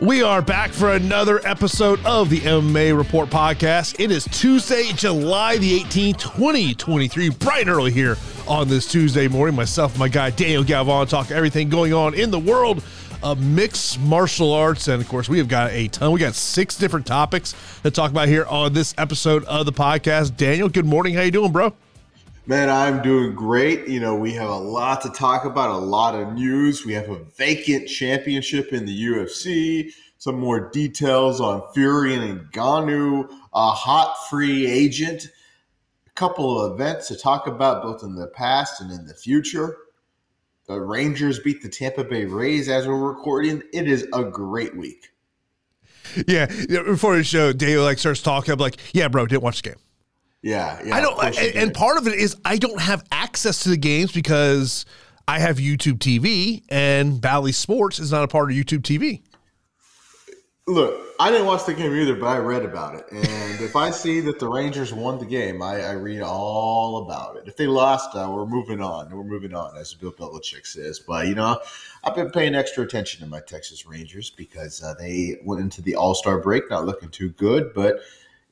We are back for another episode of the MMA Report podcast. It is Tuesday, July the 18th, 2023, bright early here on this Tuesday morning. Myself my guy Daniel Galvan talk everything going on in the world of mixed martial arts. And of course, we have got a ton. We got six different topics to talk about here on this episode of the podcast. Daniel, good morning. How you doing, bro? Man, I'm doing great. You know, we have a lot to talk about, a lot of news. We have a vacant championship in the UFC, some more details on Fury and Ngannou, a hot free agent, a couple of events to talk about both in the past and in the future. The Rangers beat the Tampa Bay Rays as we're recording. It is a great week. Yeah, before the show, Daniel like starts talking. I'm like, "Yeah, bro, didn't watch the game." Yeah, yeah. I don't, and, and part of it is I don't have access to the games because I have YouTube TV, and Bally Sports is not a part of YouTube TV. Look, I didn't watch the game either, but I read about it. And if I see that the Rangers won the game, I, I read all about it. If they lost, uh, we're moving on. We're moving on, as Bill Belichick says. But, you know, I've been paying extra attention to my Texas Rangers because uh, they went into the All Star break not looking too good. But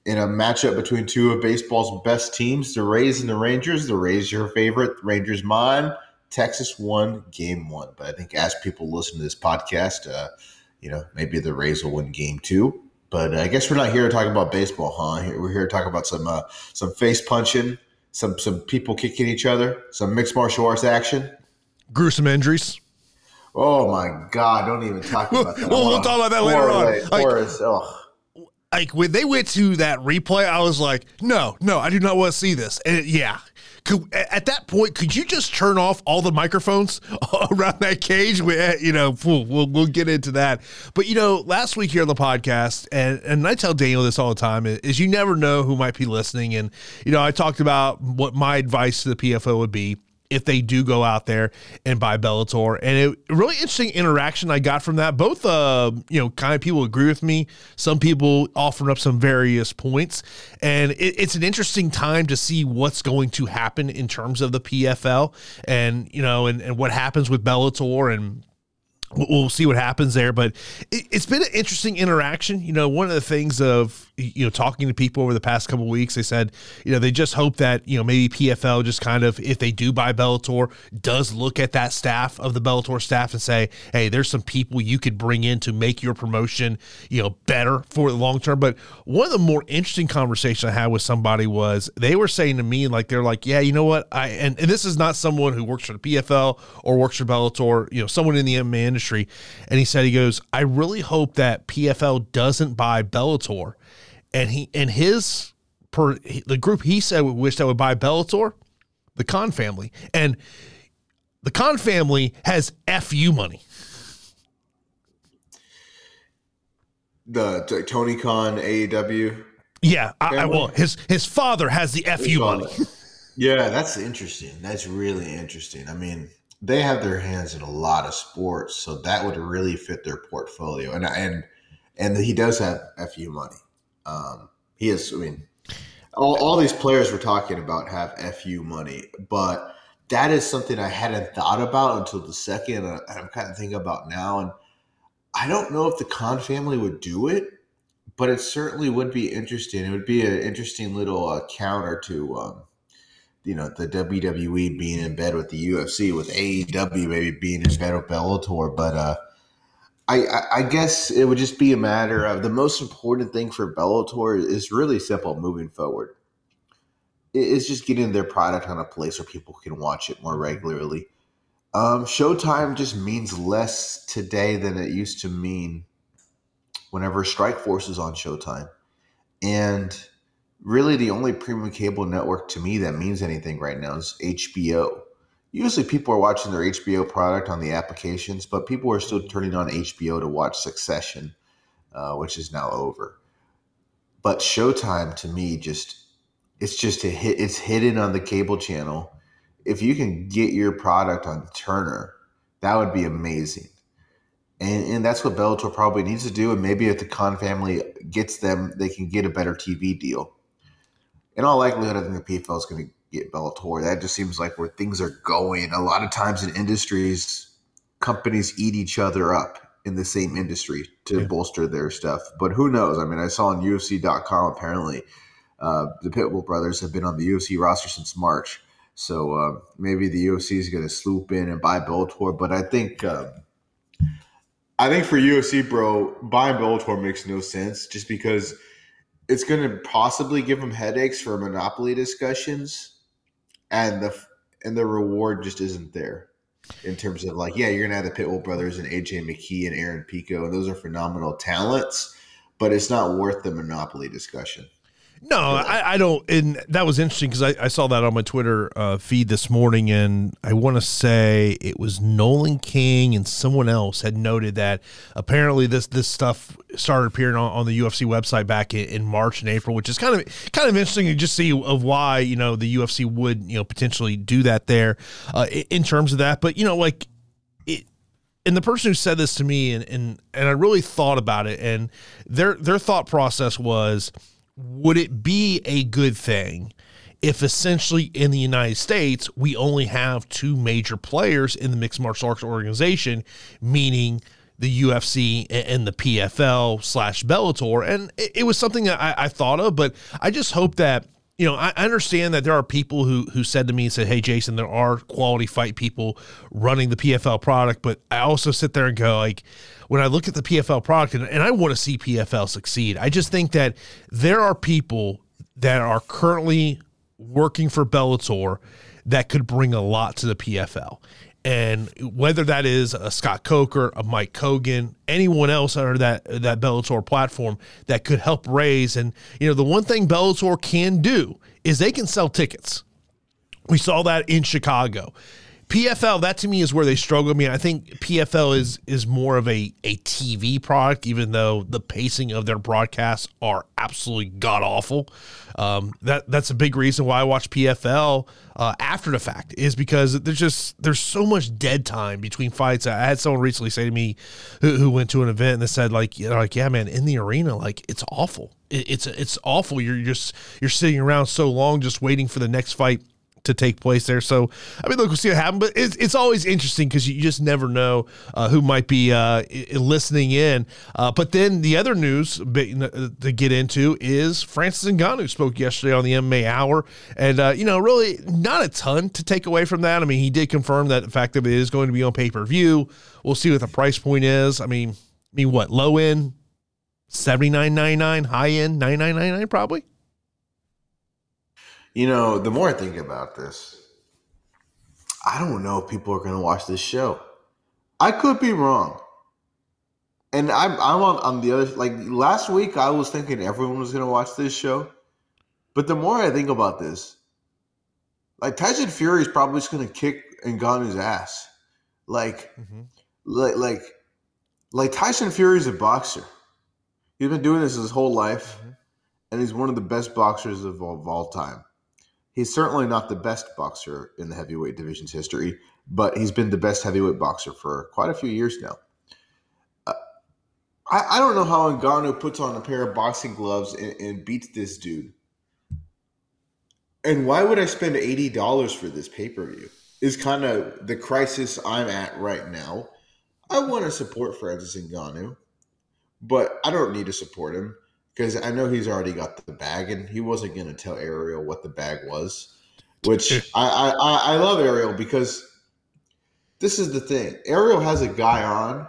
in a matchup between two of baseball's best teams, the Rays and the Rangers, the Rays your favorite, Rangers mine. Texas won game one. But I think as people listen to this podcast, uh, you know, maybe the Rays will win game two. But I guess we're not here to talk about baseball, huh? We're here to talk about some uh, some face punching, some some people kicking each other, some mixed martial arts action, gruesome injuries. Oh my God! Don't even talk about that. well, we'll talk about that later on. Like, like when they went to that replay, I was like, no, no, I do not want to see this. And it, yeah, could, at that point, could you just turn off all the microphones around that cage? We, eh, you know, we'll, we'll, we'll get into that. But you know, last week here on the podcast, and and I tell Daniel this all the time, is you never know who might be listening. And you know, I talked about what my advice to the PFL would be if they do go out there and buy Bellator. And it really interesting interaction I got from that. Both, uh, you know, kind of people agree with me. Some people offering up some various points, and it, it's an interesting time to see what's going to happen in terms of the PFL, and you know, and, and what happens with Bellator and we'll see what happens there but it, has been an interesting interaction. You know one of the things of you know talking to people over the past couple weeks they said you know they just hope that you know maybe pfl just kind of if they do buy bellator does look at that staff of the bellator staff and say hey there's some people you could bring in to make your promotion you know better for the long term. But one of the more interesting conversations i had with somebody was they were saying to me like they're like yeah you know what? I and, and this is not someone who works for the pfl or works for bellator you know someone in the mma industry industry. And he said, he goes, I really hope that PFL doesn't buy Bellator. And he and his per the group he said would wish that would buy Bellator, the Khan family. And the Khan family has FU money. The, the Tony Khan AEW. Yeah, I, I, well, his his father has the FU money. yeah, that's interesting. That's really interesting. I mean, they have their hands in a lot of sports, so that would really fit their portfolio. And and and he does have fu money. Um, he is. I mean, all, all these players we're talking about have fu money, but that is something I hadn't thought about until the second. And I'm kind of thinking about now, and I don't know if the Khan family would do it, but it certainly would be interesting. It would be an interesting little uh, counter to. Um, you know the WWE being in bed with the UFC, with AEW maybe being in bed with Bellator, but uh, I, I guess it would just be a matter of the most important thing for Bellator is really simple moving forward. It's just getting their product on a place where people can watch it more regularly. Um, Showtime just means less today than it used to mean whenever Strike Force is on Showtime, and really the only premium cable network to me that means anything right now is HBO. Usually people are watching their HBO product on the applications, but people are still turning on HBO to watch Succession, uh, which is now over. But Showtime to me just it's just a hit it's hidden on the cable channel. If you can get your product on Turner, that would be amazing. And, and that's what Bellator probably needs to do. And maybe if the Khan family gets them, they can get a better TV deal in all likelihood, I think the PFL is going to get Bellator. That just seems like where things are going. A lot of times in industries, companies eat each other up in the same industry to yeah. bolster their stuff. But who knows? I mean, I saw on UFC.com apparently uh, the Pitbull brothers have been on the UFC roster since March. So uh, maybe the UFC is going to swoop in and buy Bellator. But I think. Uh, I think for UFC, bro, buying Bellator makes no sense just because it's going to possibly give them headaches for monopoly discussions, and the and the reward just isn't there in terms of like, yeah, you're gonna have the Pitbull brothers and AJ McKee and Aaron Pico, and those are phenomenal talents, but it's not worth the monopoly discussion. No, I, I, don't. And that was interesting because I, I, saw that on my Twitter uh, feed this morning, and I want to say it was Nolan King and someone else had noted that apparently this this stuff started appearing on, on the UFC website back in, in, March and April, which is kind of kind of interesting to just see of why you know the UFC would you know potentially do that there uh, in terms of that. But you know, like it, and the person who said this to me, and and and I really thought about it, and their their thought process was would it be a good thing if essentially in the United States we only have two major players in the mixed martial arts organization, meaning the UFC and the PFL slash Bellator? And it, was something that I, I thought of, but I just hope that you know, I understand that there are people who who said to me and said, "Hey, Jason, there are quality fight people running the PFL product," but I also sit there and go like, when I look at the PFL product, and, and I want to see PFL succeed, I just think that there are people that are currently working for Bellator that could bring a lot to the PFL. And whether that is a Scott Coker, a Mike Kogan, anyone else under that that Bellator platform that could help raise. And you know, the one thing Bellator can do is they can sell tickets. We saw that in Chicago. PFL, that to me is where they struggle. I mean, I think PFL is is more of a, a TV product, even though the pacing of their broadcasts are absolutely god awful. Um, that that's a big reason why I watch PFL uh, after the fact is because there's just there's so much dead time between fights. I had someone recently say to me who, who went to an event and they said like you know, like yeah man in the arena like it's awful. It, it's it's awful. You're just you're sitting around so long just waiting for the next fight to take place there. So, I mean, look, we'll see what happens. But it's, it's always interesting because you just never know uh, who might be uh, listening in. Uh, but then the other news uh, to get into is Francis Ngannou spoke yesterday on the MMA Hour, and uh, you know, really not a ton to take away from that. I mean, he did confirm that the fact that it is going to be on pay per view. We'll see what the price point is. I mean, I mean, what low end seventy nine ninety nine, high end ninety nine ninety nine, probably. You know, the more I think about this, I don't know if people are going to watch this show. I could be wrong. And I'm, I'm on, on the other, like last week, I was thinking everyone was going to watch this show. But the more I think about this, like Tyson Fury is probably just going to kick and Ngannou's ass. Like, mm-hmm. like, like, like Tyson Fury is a boxer. He's been doing this his whole life, mm-hmm. and he's one of the best boxers of all, of all time. He's certainly not the best boxer in the heavyweight division's history, but he's been the best heavyweight boxer for quite a few years now. Uh, I, I, don't know how Ngannou puts on a pair of boxing gloves and, and beats this dude. And why would I spend eighty dollars for this pay per view? Is kind of the crisis I'm at right now. I want to support Francis Ngannou, but I don't need to support him because I know he's already got the bag, and he wasn't going to tell Ariel what the bag was. Which I, I I love Ariel because this is the thing. Ariel has a guy on,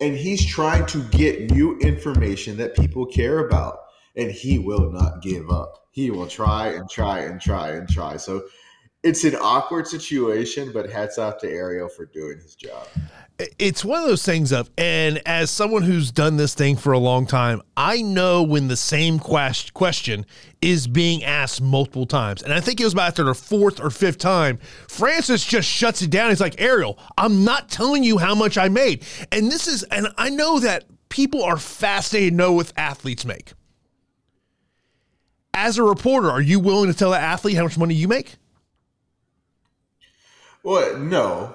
and he's trying to get new information that people care about, and he will not give up. He will try and try and try and try. So it's an awkward situation, but hats off to Ariel for doing his job. It's one of those things of and as someone who's done this thing for a long time i know when the same quest, question is being asked multiple times. And i think it was about after the fourth or fifth time francis just shuts it down. He's like ariel i'm not telling you how much i made. And this is and i know that people are fascinated to know what athletes make. As a reporter are you willing to tell an athlete how much money you make well no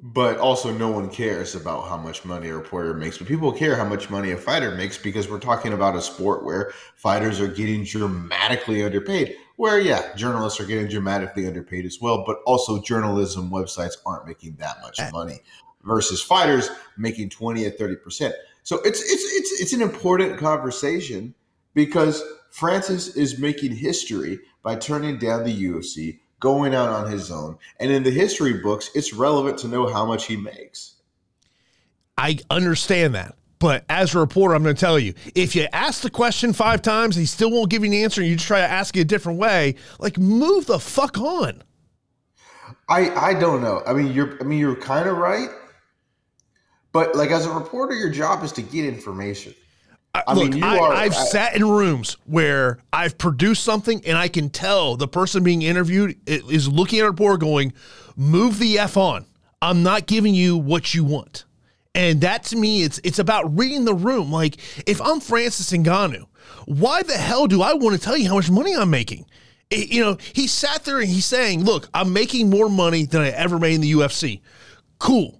but also no one cares about how much money a reporter makes. But people care how much money a fighter makes because we're talking about a sport where fighters are getting dramatically underpaid. Where yeah, journalists are getting dramatically underpaid as well, but also journalism websites aren't making that much eh. money versus fighters making 20 or 30 percent. So it's it's it's it's an important conversation because Francis is making history by turning down the UFC going out on his own. And in the history books, it's relevant to know how much he makes. I understand that. But as a reporter, I'm going to tell you if you ask the question five times and he still won't give you an answer and you just try to ask it a different way, like move the fuck on. I I don't know. I mean, you're I mean you're kind of right, but like as a reporter, your job is to get information. I Look, mean, I, are, I've I, sat in rooms where I've produced something and I can tell the person being interviewed is looking at a board going, move the F on. I'm not giving you what you want. And that to me, it's it's about reading the room. Like, if I'm Francis Ngannou, why the hell do I want to tell you how much money I'm making? It, you know, he sat there and he's saying, look, I'm making more money than I ever made in the UFC. Cool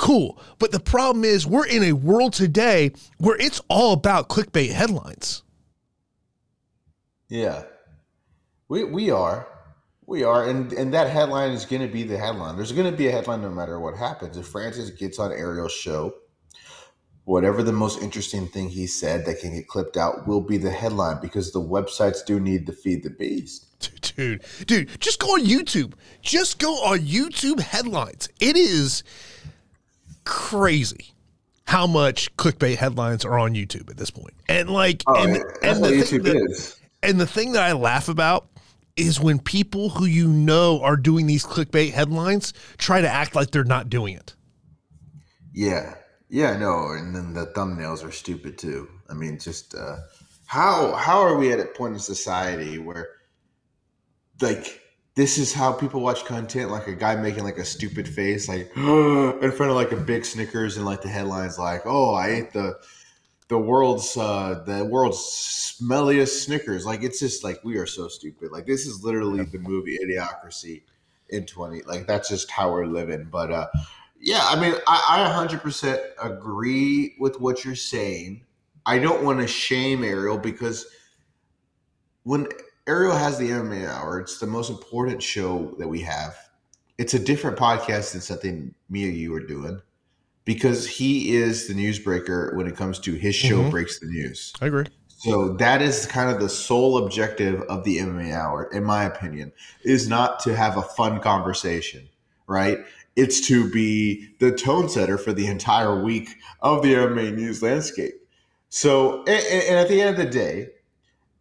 cool. But the problem is, we're in a world today where it's all about clickbait headlines. Yeah, we we are, we are, and and that headline is going to be the headline. There's going to be a headline no matter what happens. If Francis gets on Ariel's show, whatever the most interesting thing he said that can get clipped out will be the headline because the websites do need to feed the beast. Dude, dude, just go on YouTube. Just go on YouTube headlines. It is crazy how much clickbait headlines are on YouTube at this point. And like, oh, and, and the YouTube that, is. And the thing that I laugh about is when people who you know are doing these clickbait headlines try to act like they're not doing it. Yeah. Yeah, no, and then the thumbnails are stupid too. I mean, just uh, how how are we at a point in society where like this is how people watch content like a guy making like a stupid face like in front of like a big snickers and like the headlines like oh i ate the the world's uh the world's smelliest snickers. Like it's just like we are so stupid. Like this is literally the movie idiocracy in 20 like that's just how we're living. But uh yeah i mean i, I 100% agree with what you're saying. I don't want to shame ariel because when Ariel has the MMA Hour. It's the most important show that we have. It's a different podcast than something me or you are doing because he is the newsbreaker when it comes to his show mm-hmm. breaks the news. I agree. So that is kind of the sole objective of the MMA Hour, in my opinion, is not to have a fun conversation, right? It's to be the tone setter for the entire week of the MMA news landscape. So, and, and at the end of the day,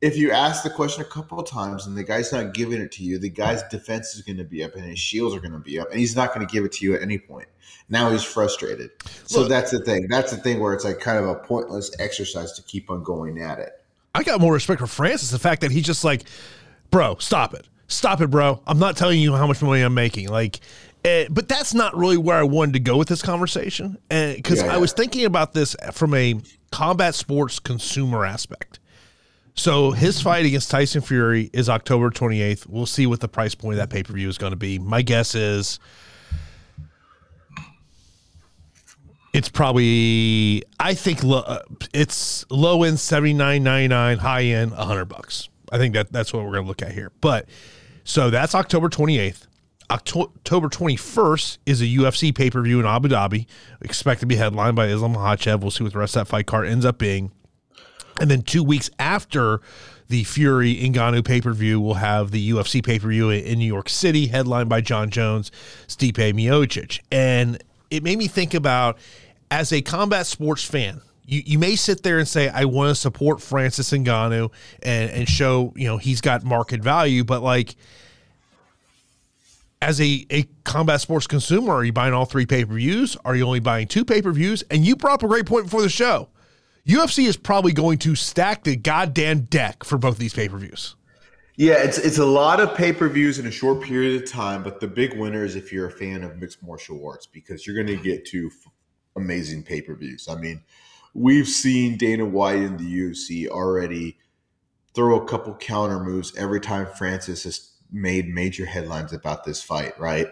if you ask the question a couple of times and the guy's not giving it to you, the guy's defense is going to be up and his shields are going to be up, and he's not going to give it to you at any point. Now he's frustrated. So Look, that's the thing. That's the thing where it's like kind of a pointless exercise to keep on going at it. I got more respect for Francis. The fact that he's just like, bro, stop it, stop it, bro. I'm not telling you how much money I'm making. Like, uh, but that's not really where I wanted to go with this conversation, because uh, yeah, yeah. I was thinking about this from a combat sports consumer aspect so his fight against Tyson Fury is October 28th. We'll see what the price point of that pay per view is going to be. My guess is it's probably I think lo- uh, it's low end 79.99, high end 100 bucks. I think that that's what we're going to look at here. But so that's October 28th. October 21st is a UFC pay per view in Abu Dhabi. Expect to be headlined by Islam Makhachev. We'll see what the rest of that fight card ends up being. And then two weeks after the Fury Ngannou pay per view, we'll have the UFC pay per view in New York City, headlined by Jon Jones, Stipe Miocic. And it made me think about as a combat sports fan, you, you may sit there and say, I want to support Francis Ngannou and, and show, you know, he's got market value, but like, as a, a combat sports consumer, are you buying all three pay per views? Are you only buying two pay per views? And you brought up a great point before the show. UFC is probably going to stack the goddamn deck for both these pay per views. Yeah, it's it's a lot of pay per views in a short period of time, but the big winner is if you're a fan of mixed martial arts because you're going to get two amazing pay per views. I mean, we've seen Dana White in the UFC already throw a couple counter moves every time Francis has made major headlines about this fight, right?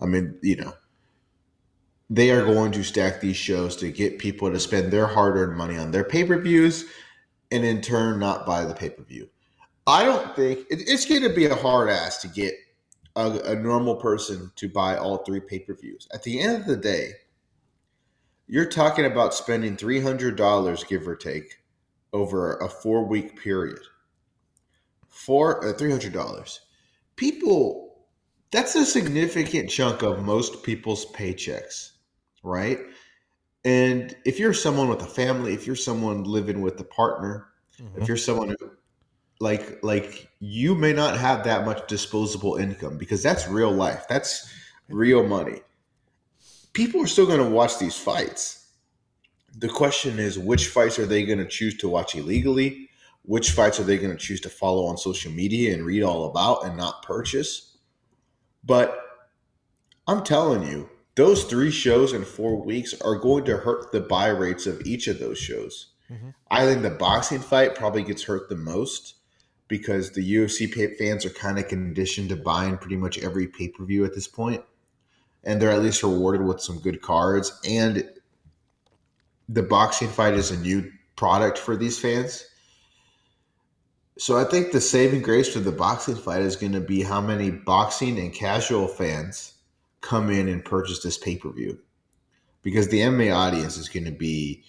I mean, you know, they are going to stack these shows to get people to spend their hard-earned money on their pay-per-views and in turn not buy the pay-per-view. I don't think it, it's going to be a hard ass to get a, a normal person to buy all three pay-per-views. At the end of the day, you're talking about spending $300 give or take over a 4-week period. For uh, $300. People that's a significant chunk of most people's paychecks right? And if you're someone with a family, if you're someone living with a partner, mm-hmm. if you're someone who like like you may not have that much disposable income because that's real life. That's real money. People are still going to watch these fights. The question is which fights are they going to choose to watch illegally? Which fights are they going to choose to follow on social media and read all about and not purchase? But I'm telling you, those three shows in four weeks are going to hurt the buy rates of each of those shows. Mm-hmm. I think the boxing fight probably gets hurt the most because the UFC fans are kind of conditioned to buying pretty much every pay per view at this point, and they're at least rewarded with some good cards. And the boxing fight is a new product for these fans. So I think the saving grace for the boxing fight is going to be how many boxing and casual fans come in and purchase this pay per view because the MMA audience is going to be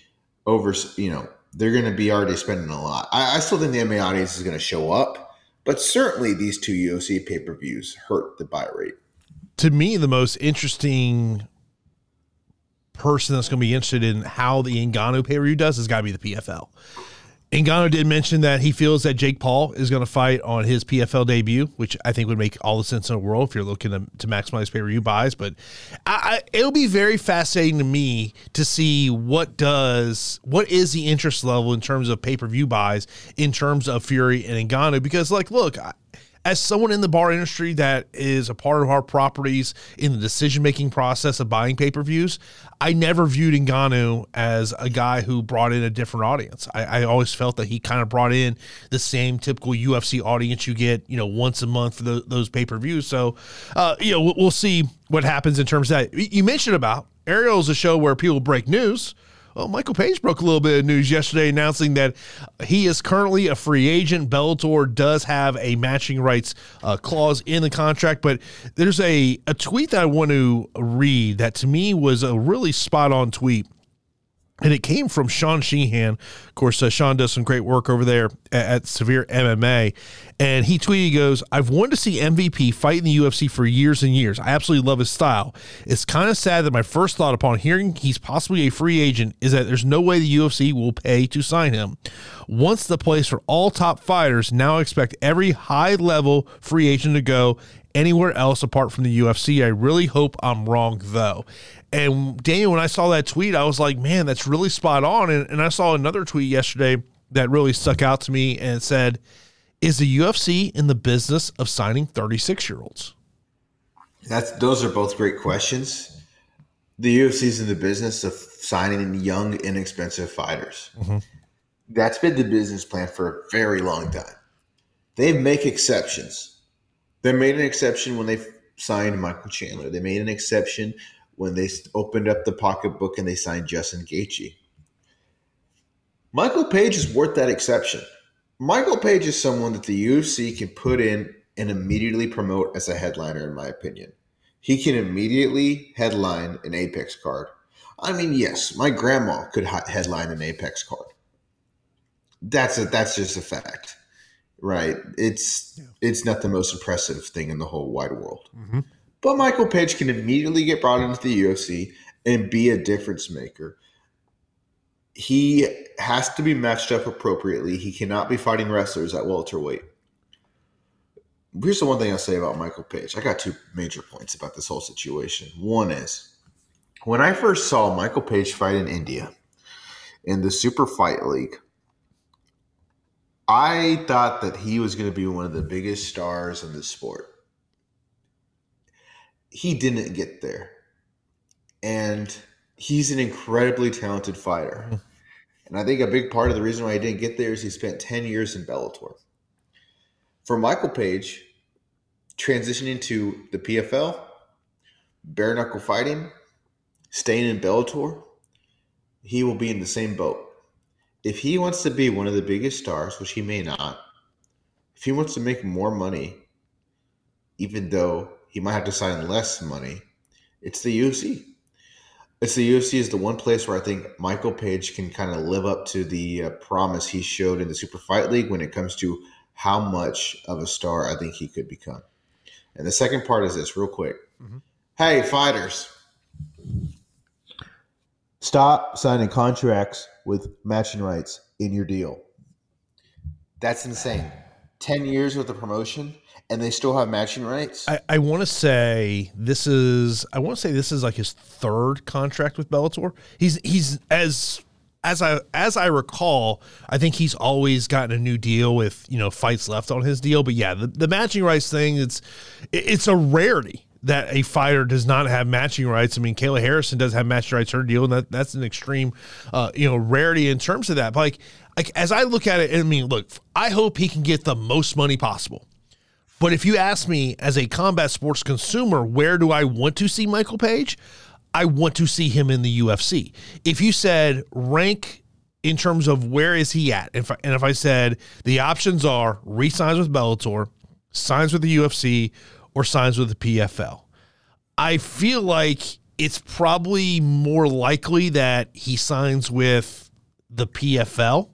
over, you know, they're going to be already spending a lot. I, I still think the MMA audience is going to show up, but certainly these two UFC pay per views hurt the buy rate. To me, the most interesting person that's going to be interested in how the Ngannou pay per view does has got to be the PFL. Ngannou did mention that he feels that Jake Paul is going to fight on his PFL debut, which I think would make all the sense in the world if you're looking to, to maximize pay per view buys. But I, I, it'll be very fascinating to me to see what does what is the interest level in terms of pay per view buys in terms of Fury and Ngannou because like look. I, as someone in the bar industry that is a part of our properties in the decision making process of buying pay per views, I never viewed Ngannou as a guy who brought in a different audience. I, I always felt that he kind of brought in the same typical UFC audience you get, you know, once a month for the, those pay per views. So, uh, you know, we'll, we'll see what happens in terms of that. You mentioned about Ariel's a show where people break news. Well, Michael Page broke a little bit of news yesterday announcing that he is currently a free agent. Bellator does have a matching rights uh, clause in the contract, but there's a, a tweet that I want to read that to me was a really spot on tweet and it came from Sean Sheehan. Of course, uh, Sean does some great work over there at, at, Severe MMA. And he tweeted, he goes, I've wanted to see MVP fight in the UFC for years and years. I absolutely love his style. It's kind of sad that my first thought upon hearing he's possibly a free agent is that there's no way the UFC will pay to sign him. Once the place for all top fighters, now expect every high level free agent to go anywhere else apart from the UFC. I really hope I'm wrong, though. And Daniel, when I saw that tweet, I was like, man, that's really spot on. And, and I saw another tweet yesterday that really stuck out to me and said, is the UFC in the business of signing 36 year olds? That's those are both great questions. The UFC is in the business of signing young, inexpensive fighters. Mm-hmm. That's been the business plan for a very long time. They make exceptions. They made an exception when they signed Michael Chandler. They made an exception when they opened up the pocketbook and they signed Justin Gaethje. Michael Page is worth that exception. Michael Page is someone that the UFC can put in and immediately promote as a headliner, in my opinion. He can immediately headline an Apex card. I mean, yes, my grandma could headline an Apex card. That's a, that's just a fact, right? It's yeah. it's not the most impressive thing in the whole wide world. Mm-hmm. But Michael Page can immediately get brought into the UFC and be a difference maker. He has to be matched up appropriately. He cannot be fighting wrestlers at welterweight. Here's the one thing I'll say about Michael Page. I got two major points about this whole situation. One is when I first saw Michael Page fight in India in the Super Fight League, I thought that he was going to be one of the biggest stars in the sport he didn't get there. And he's an incredibly talented fighter. Mm-hmm. And I think a big part of the reason why he didn't get there is he spent 10 years in Bellator. For Michael Page, transitioning to the PFL, bare knuckle fighting, staying in Bellator, he will be in the same boat. If he wants to be one of the biggest stars, which he may not, if he wants to make more money, even though he might have to sign less money, it's the UFC. It's the UFC is the one place where I think Michael Page can kind of live up to the uh, promise he showed in the Super Fight League when it comes to how much of a star I think he could become. And the second part is this, real quick. Mm-hmm. Hey, fighters, stop signing contracts with matching rights in your deal. That's insane. 10 years with the promotion and they still have matching rights. I, I want to say this is I want to say this is like his third contract with Bellator. He's he's as as I as I recall, I think he's always gotten a new deal with you know fights left on his deal. But yeah, the, the matching rights thing it's it's a rarity that a fighter does not have matching rights. I mean, Kayla Harrison does have matching rights her deal, and that, that's an extreme uh, you know rarity in terms of that. But like like as I look at it, I mean, look, I hope he can get the most money possible. But if you ask me as a combat sports consumer, where do I want to see Michael Page? I want to see him in the UFC. If you said rank in terms of where is he at, if I, and if I said the options are re-signs with Bellator, signs with the UFC, or signs with the PFL, I feel like it's probably more likely that he signs with the PFL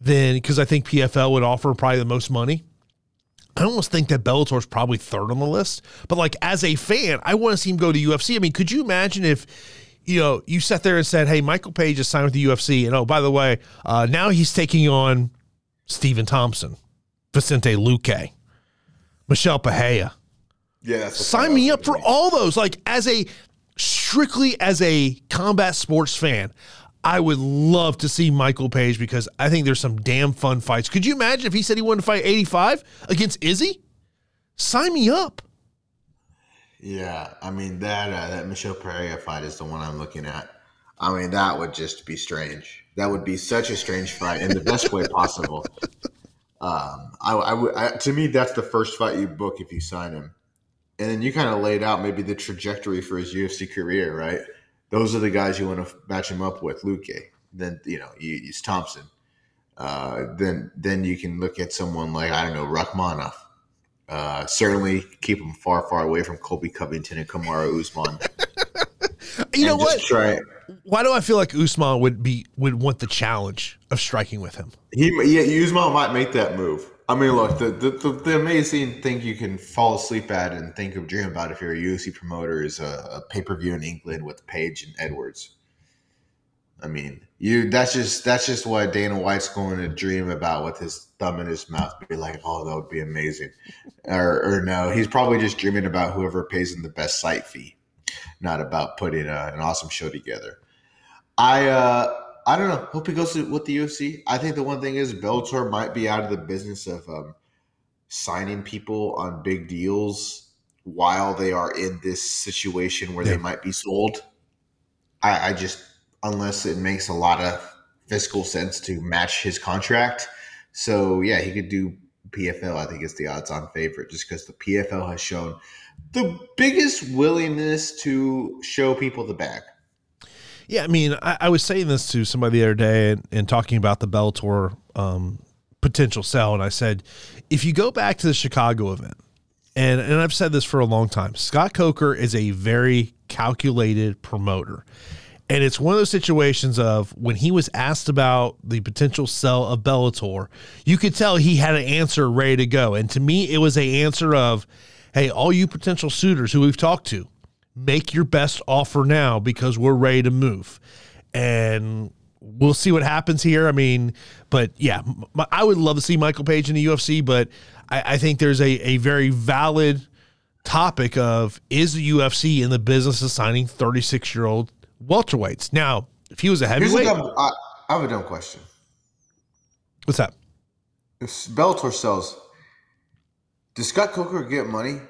than because I think PFL would offer probably the most money. I almost think that Bellator is probably third on the list. But like as a fan, I want to see him go to UFC. I mean, could you imagine if you know you sat there and said, "Hey, Michael Page is signed with the UFC," and oh, by the way, uh, now he's taking on Stephen Thompson, Vicente Luque, Michel Pereira. Yeah, sign me up for all those. Like as a strictly as a combat sports fan, I would love to see Michael Page because I think there's some damn fun fights. Could you imagine if he said he wanted to fight 85 against Izzy? Sign me up. Yeah, I mean that uh, that Michel Pereira fight is the one I'm looking at. I mean that would just be strange. That would be such a strange fight in the best way possible. Um, I, I, I, to me that's the first fight you book if you sign him, and then you kind of laid out maybe the trajectory for his UFC career, right? those are the guys you want to match him up with. Luque, then you know you use Thompson. Uh, then then you can look at someone like I don't know Rakhmonov. Uh, certainly keep him far far away from Colby Covington and Kamaru Usman. You know what? Try. Why do I feel like Usman would be would want the challenge of striking with him? He yeah, Usman might make that move. I mean, look, the, the, the, the, amazing thing you can fall asleep at and think of dream about if you're a UFC promoter is a, a pay per view in England with Page and Edwards. I mean, you that's just that's just what Dana White's going to dream about with his thumb in his mouth. Be like, oh, that would be amazing. Or, or no, he's probably just dreaming about whoever pays him the best site fee, not about putting a, an awesome show together. I uh I don't know. Hope he goes to, with the UFC. I think the one thing is Bellator might be out of the business of um, signing people on big deals while they are in this situation where yeah. they might be sold. I, I just unless it makes a lot of fiscal sense to match his contract. So yeah, he could do PFL. I think it's the odds-on favorite just because the PFL has shown the biggest willingness to show people the bag. Yeah, I mean, I, I, was saying this to somebody the other day and, and talking about the Bellator um, potential sell, and I said, if you go back to the Chicago event, and and I've said this for a long time, Scott Coker is a very calculated promoter. And it's one of those situations of when he was asked about the potential sell of Bellator, you could tell he had an answer ready to go. And to me, it was a answer of, hey, all you potential suitors who we've talked to, make your best offer now because we're ready to move. And we'll see what happens here. I mean, but yeah, my, I would love to see Michael Page in the UFC, but I, I think there's a, a very valid topic of is the UFC in the business of signing 36 year old welterweights? Now, if he was a heavyweight, a dumb, I, I have a dumb question. What's that? If Bellator sells, does Scott Coker get money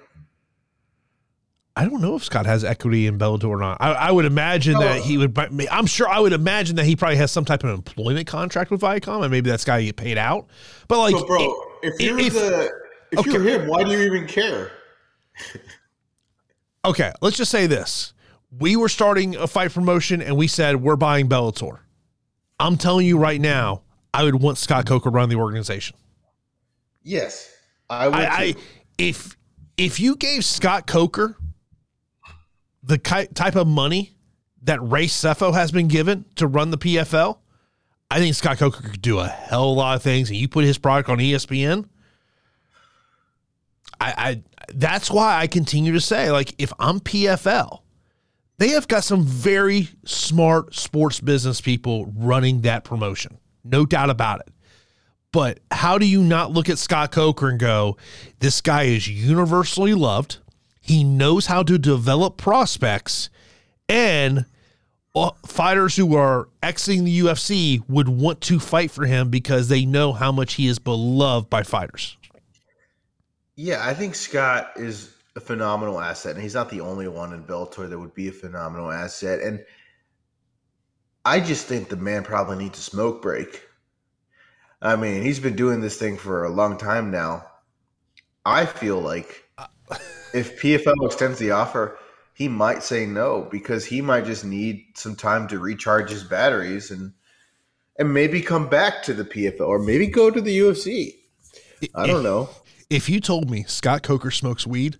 I don't know if Scott has equity in Bellator or not. I, I would imagine no. that he would. I'm sure. I would imagine that he probably has some type of employment contract with Viacom, and maybe that's guy get paid out. But like, so bro, if you're if, the if okay. you're him, why do you even care? okay, let's just say this: we were starting a fight promotion and we said we're buying Bellator. I'm telling you right now, I would want Scott Coker run the organization. Yes, I would. I, I, if if you gave Scott Coker the type of money that Ray Sefo has been given to run the PFL, I think Scott Coker could do a hell of a lot of things. And you put his product on ESPN. I, I that's why I continue to say, like, if I'm PFL, they have got some very smart sports business people running that promotion. No doubt about it. But how do you not look at Scott Coker and go, this guy is universally loved? He knows how to develop prospects, and uh, fighters who are exiting the UFC would want to fight for him because they know how much he is beloved by fighters. Yeah, I think Scott is a phenomenal asset, and he's not the only one in Bellator that would be a phenomenal asset. And I just think the man probably needs a smoke break. I mean, he's been doing this thing for a long time now. I feel like if PFL extends the offer, he might say no because he might just need some time to recharge his batteries and and maybe come back to the PFL or maybe go to the UFC. I don't know. If you told me Scott Coker smokes weed,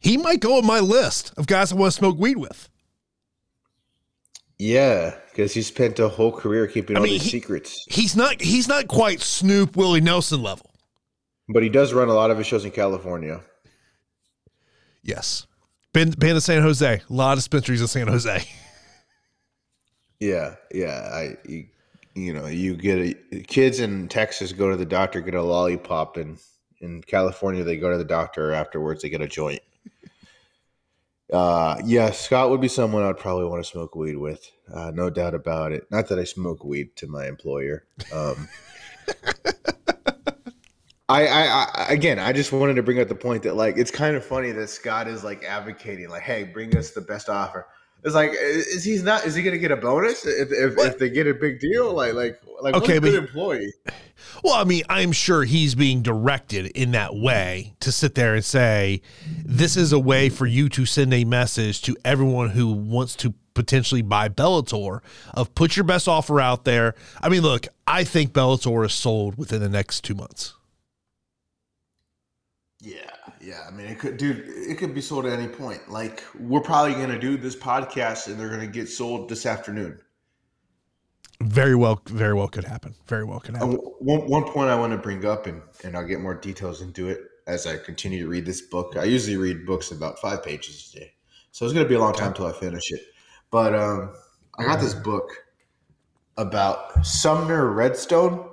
he might go on my list of guys I want to smoke weed with. Yeah, because he spent a whole career keeping I all mean, these he, secrets. He's not he's not quite Snoop Willie Nelson level. But he does run a lot of his shows in California. Yes. Been been to San Jose. A lot of dispensaries in San Jose. Yeah, yeah. I you, you know, you get a, kids in Texas go to the doctor, get a lollipop and in California they go to the doctor afterwards, they get a joint. Uh, yeah, Scott would be someone I'd probably want to smoke weed with. Uh, no doubt about it. Not that I smoke weed to my employer. Um, I, I, I, again, I just wanted to bring up the point that like it's kind of funny that Scott is like advocating, like, "Hey, bring us the best offer." It's like, is he's not? Is he going to get a bonus if, if, if, they get a big deal? Like, like, like, okay, good employee. Well, I mean, I'm sure he's being directed in that way to sit there and say, "This is a way for you to send a message to everyone who wants to potentially buy Bellator of put your best offer out there." I mean, look, I think Bellator is sold within the next two months. Yeah, yeah. I mean, it could, dude. It could be sold at any point. Like, we're probably going to do this podcast, and they're going to get sold this afternoon. Very well, very well could happen. Very well could happen. Uh, one, one point I want to bring up, and and I'll get more details into it as I continue to read this book. I usually read books about five pages a day, so it's going to be a long time until I finish it. But um, I got this book about Sumner Redstone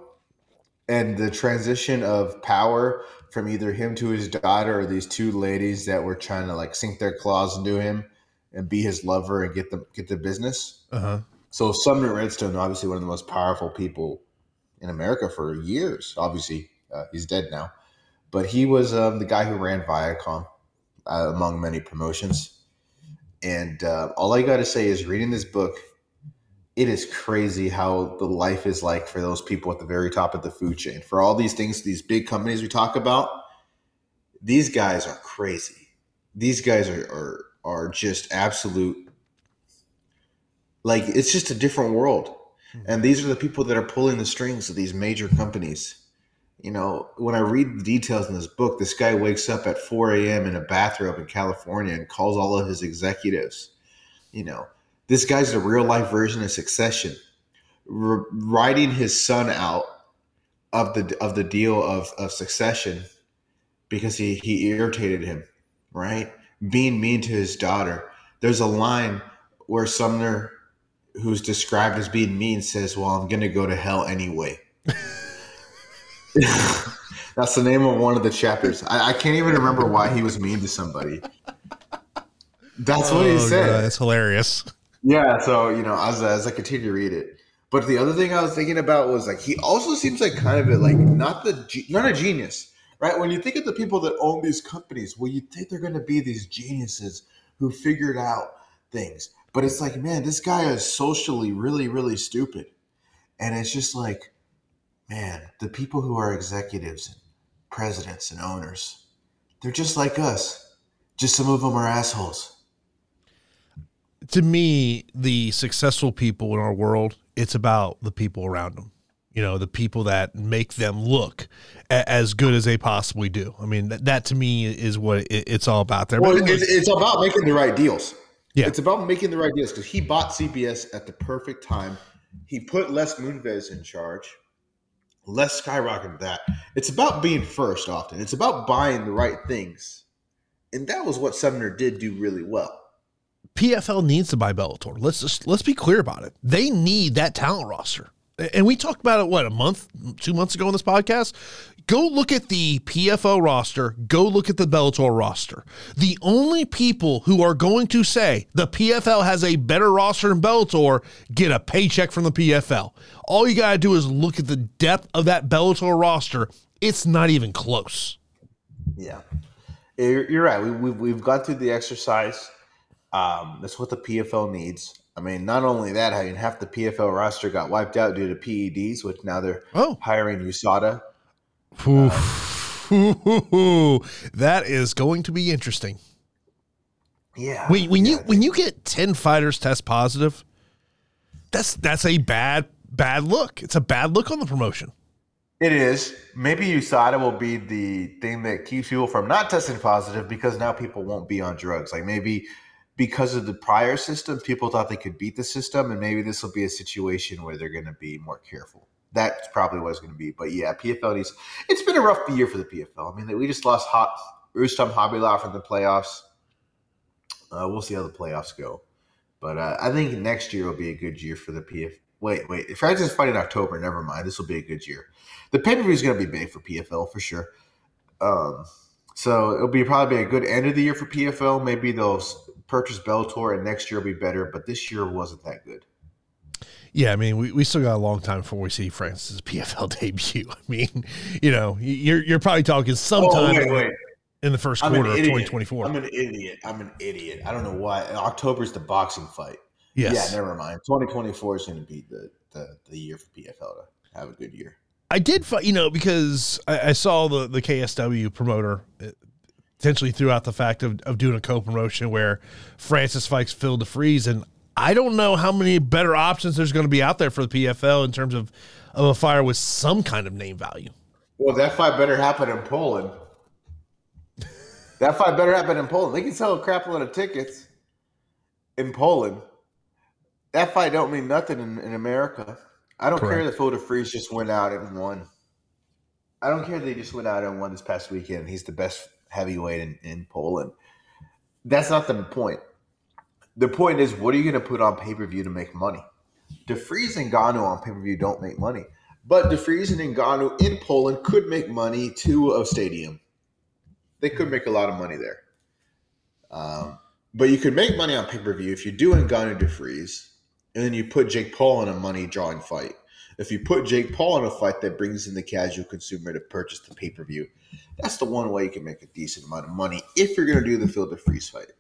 and the transition of power from either him to his daughter or these two ladies that were trying to like sink their claws into him and be his lover and get the get the business. Uh-huh. So Sumner Redstone, obviously one of the most powerful people in America for years. Obviously, uh, he's dead now, but he was um, the guy who ran Viacom uh, among many promotions. And uh, all I got to say is, reading this book, it is crazy how the life is like for those people at the very top of the food chain. For all these things, these big companies we talk about, these guys are crazy. These guys are are, are just absolute like it's just a different world. Mm-hmm. And these are the people that are pulling the strings of these major companies. You know, when I read the details in this book, this guy wakes up at 4 a.m. in a bathrobe in California and calls all of his executives. You know, this guy's the real life version of Succession, R- writing his son out of the of the deal of of Succession because he he irritated him, right? Being mean to his daughter. There's a line where Sumner, who's described as being mean, says, "Well, I'm going to go to hell anyway." That's the name of one of the chapters. I, I, can't even remember why he was mean to somebody. That's oh, what he oh, said. God, that's hilarious. Yeah, so you know, as as I continue to read it, but the other thing I was thinking about was like he also seems like kind of a, like not the not a genius, right? When you think of the people that own these companies, well, you think they're going to be these geniuses who figured out things, but it's like, man, this guy is socially really really stupid, and it's just like, man, the people who are executives and presidents and owners, they're just like us. Just some of them are assholes to me, the successful people in our world, it's about the people around them. You know, the people that make them look a- as good as they possibly do. I mean, that, that to me is what it, it's all about there. Well, it's, it's about making the right deals. Yeah. It's about making the right deals because he bought CBS at the perfect time. He put Les Moonves in charge. Les skyrocketed that. It's about being first often. It's about buying the right things. And that was what Sumner did do really well. PFL needs to buy Bellator. Let's just let's be clear about it. They need that talent roster. And we talked about it what a month, two months ago on this podcast. Go look at the PFL roster. Go look at the Bellator roster. The only people who are going to say the PFL has a better roster than Bellator get a paycheck from the PFL. All you got to do is look at the depth of that Bellator roster. It's not even close. Yeah. You're, you're right. We, we've, we've gone through the exercise. Um, that's what the PFL needs. I mean, not only that, I mean, half the PFL roster got wiped out due to PEDs, which now they're Oh. hiring USADA. Oof. that is going to be interesting. Yeah. When, when Yeah, you when you get ten fighters test positive, that's that's a bad bad look. It's a bad look on the promotion. It is. Maybe USADA will be the thing that keeps people from not testing positive because now people won't be on drugs. Like maybe because of the prior system, people thought they could beat the system, and maybe this will be a situation where they're going to be more careful. That's probably what it's going to be. But yeah, PFL needs. It's been a rough year for the PFL. I mean, we just lost Hot Rustam Khabilov from the playoffs. Uh, we'll see how the playoffs go, but uh, I think next year will be a good year for the PF. Wait, wait. If Francis fight in October, never mind. This will be a good year. The pay per view is going to be big for PFL for sure. Um, so it'll be probably a good end of the year for PFL. Maybe they'll purchase Bellator, and next year will be better. But this year wasn't that good. Yeah, I mean, we, we still got a long time before we see Francis' PFL debut. I mean, you know, you're you're probably talking sometime Oh, wait, wait. in the first quarter of 2024. I'm an idiot. I'm an idiot. I don't know why. October's the boxing fight. yes, Yeah, never mind. 2024 is going to be the, the the year for PFL to have a good year. I did, you know, because I, I saw the the KSW promoter uh, potentially threw out the fact of, of doing a co promotion where Francis fights Phil De Fries, and I don't know how many better options there's going to be out there for the PFL in terms of of a fire with some kind of name value. Well, that fight better happen in Poland. that fight better happen in Poland. They can sell a crap load of tickets in Poland. That fight don't mean nothing in, in America. I don't care Correct. that Phil De Fries just went out and won. I don't care that he just went out and won this past weekend. He's the best heavyweight in, in Poland. That's not the point. The point is, what are you going to put on pay per view to make money? De Fries and Ngannou on pay per view don't make money. But De Fries and Ngannou in Poland could make money to a stadium. They could make a lot of money there. Um, but you could make money on pay per view if you do Ngannou De Fries, and then you put Jake Paul in a money drawing fight. If you put Jake Paul in a fight that brings in the casual consumer to purchase the pay per view, that's the one way you can make a decent amount of money if you're going to do the Phil freeze fight.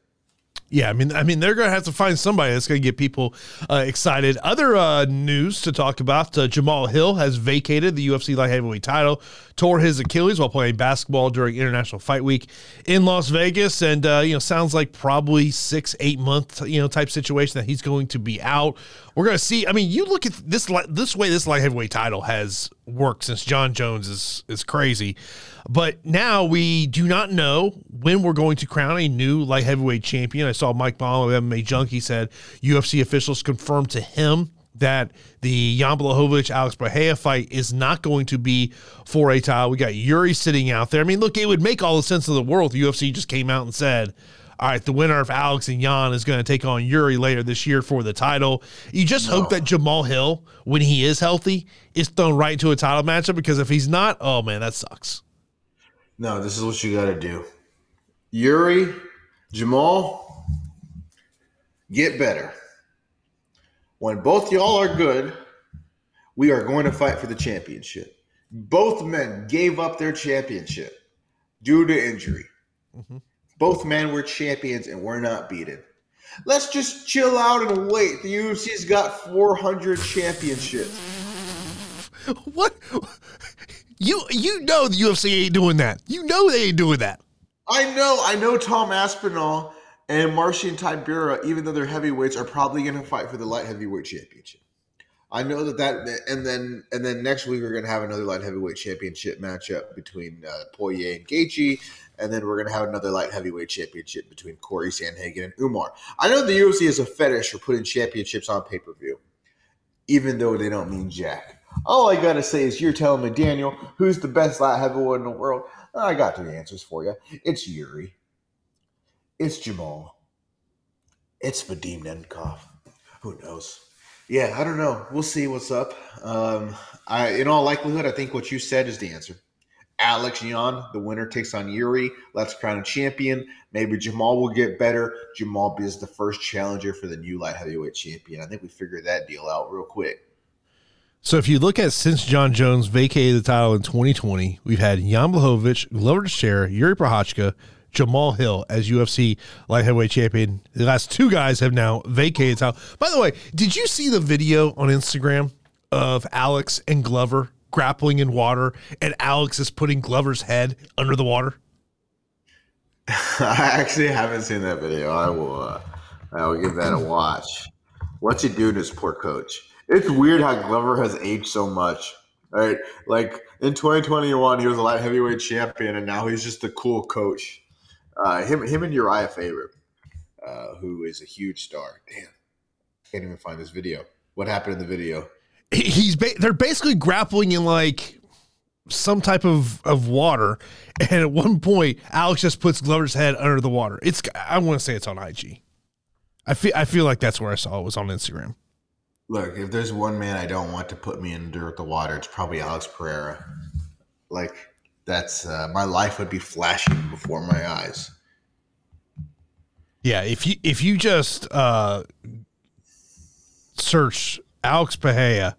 Yeah, I mean, I mean, they're going to have to find somebody that's going to get people uh, excited. Other uh, news to talk about: uh, Jamahal Hill has vacated the UFC light heavyweight title, tore his Achilles while playing basketball during International Fight Week in Las Vegas, and uh, you know, sounds like probably six, eight month you know type situation that he's going to be out. We're going to see. I mean, you look at this this way this light heavyweight title has worked since Jon Jones is is crazy. But now we do not know when we're going to crown a new light heavyweight champion. I saw Mike Bohn of MMA Junkie said UFC officials confirmed to him that the Jan Blachowicz Alex Pereira fight is not going to be for a title. We got Yuri sitting out there. I mean, look, it would make all the sense in the world if UFC just came out and said, all right, the winner of Alex and Jan is going to take on Yuri later this year for the title. You just hope that Jamahal Hill, when he is healthy, is thrown right into a title matchup because if he's not, oh man, that sucks. No, this is what you got to do. Yuri, Jamahal, get better. When both y'all are good, we are going to fight for the championship. Both men gave up their championship due to injury. Mhm. Both men were champions and were not beaten. Let's just chill out and wait. The UFC's got 400 championships. What? You you know the UFC ain't doing that. You know they ain't doing that. I know, I know Tom Aspinall and Marcin Tybura, even though they're heavyweights, are probably going to fight for the light heavyweight championship. I know that that, and then and then next week we're going to have another light heavyweight championship matchup between uh, Poirier and Gaethje, and then we're going to have another light heavyweight championship between Corey Sandhagen and Umar. I know the UFC is a fetish for putting championships on pay per view, even though they don't mean jack. All I got to say is you're telling me, Daniel, who's the best light heavyweight in the world? I got three answers for you. It's Yuri. It's Jamahal. It's Vadim Nemkov. Who knows? Yeah, I don't know. We'll see what's up. Um, I, in all likelihood, I think what you said is the answer. Alex Jan, the winner, takes on Yuri. Let's crown a champion. Maybe Jamahal will get better. Jamahal is the first challenger for the new light heavyweight champion. I think we figured that deal out real quick. So if you look at since Jon Jones vacated the title in 2020, we've had Jan Blachowicz, Glover Teixeira, Jiri Prochazka, Jamahal Hill as UFC light heavyweight champion. The last two guys have now vacated title. By the way, did you see the video on Instagram of Alex and Glover grappling in water, and Alex is putting Glover's head under the water? I actually haven't seen that video. I will. Uh, I will give that a watch. What's he doing to his poor coach? It's weird how Glover has aged so much. Right, like in 2021, he was a light heavyweight champion, and now he's just a cool coach. Uh, him, him, and Uriah Faber, uh, who is a huge star. Damn, can't even find this video. What happened in the video? He's ba- they're basically grappling in like some type of of water, and at one point, Alex just puts Glover's head under the water. It's I want to say it's on IG. I feel I feel like that's where I saw it was on Instagram. Look, if there's one man I don't want to put me under the water, it's probably Alex Pereira. Like that's uh, my life would be flashing before my eyes. Yeah, if you if you just uh, search Alex Pereira,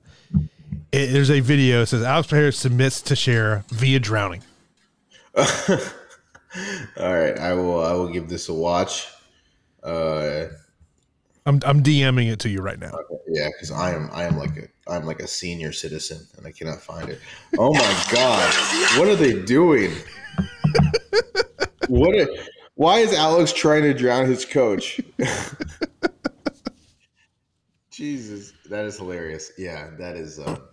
it, there's a video that says Alex Pereira submits to share via drowning. All right, I will I will give this a watch. Uh, I'm I'm DMing it to you right now. Okay, yeah, because I am I am like a I'm like a senior citizen and I cannot find it. Oh my god, what are they doing? what? A, why is Alex trying to drown his coach? Jesus, that is hilarious. Yeah, that is. Uh,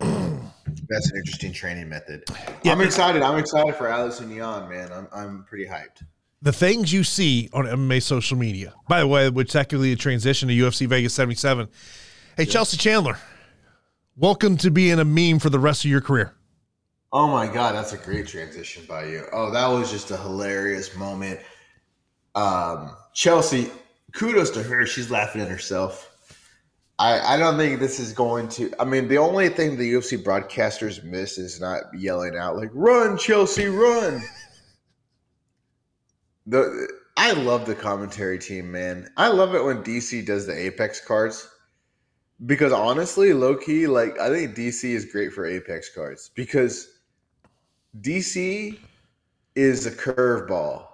that's an interesting training method. Yeah, I'm excited. I'm excited for Alex and Jan, man. I'm I'm pretty hyped the things you see on MMA social media. By the way, which technically a transition to UFC Vegas 77. Hey, Chelsea Chandler, welcome to being a meme for the rest of your career. Oh my God, that's a great transition by you. Oh, that was just a hilarious moment. Um, Chelsea, kudos to her. She's laughing at herself. I, I don't think this is going to. I mean, the only thing the UFC broadcasters miss is not yelling out like "Run, Chelsea, run!" the I love the commentary team, man. I love it when DC does the Apex cards because honestly, low key, like I think DC is great for Apex cards because DC is a curveball.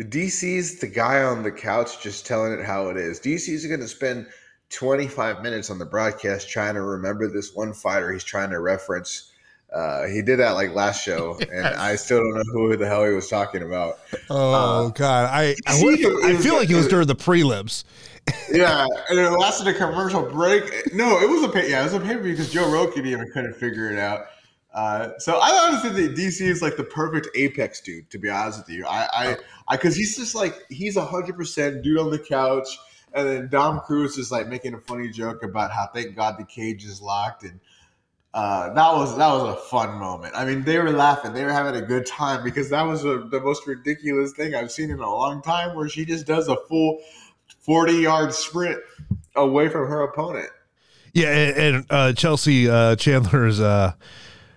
DC's the guy on the couch just telling it how it is. DC's going to spend 25 minutes on the broadcast trying to remember this one fighter he's trying to reference uh, he did that like last show, and I still don't know who the hell he was talking about. Oh uh, God, I I, I feel like it was during the prelims. yeah, and it lasted a commercial break. No, it was a pay. Yeah, it was a paper because Joe Rogan even couldn't figure it out. Uh, so I honestly think DC is like the perfect apex dude. To be honest with you, I, I, I, because he's just like he's a hundred percent dude on the couch, and then Dom Cruz is like making a funny joke about how thank God the cage is locked and uh, that was that was a fun moment. I mean, they were laughing, they were having a good time because that was a, the most ridiculous thing I've seen in a long time, where she just does a full forty yard sprint away from her opponent. Yeah, and, and uh, Chelsea uh, Chandler's uh,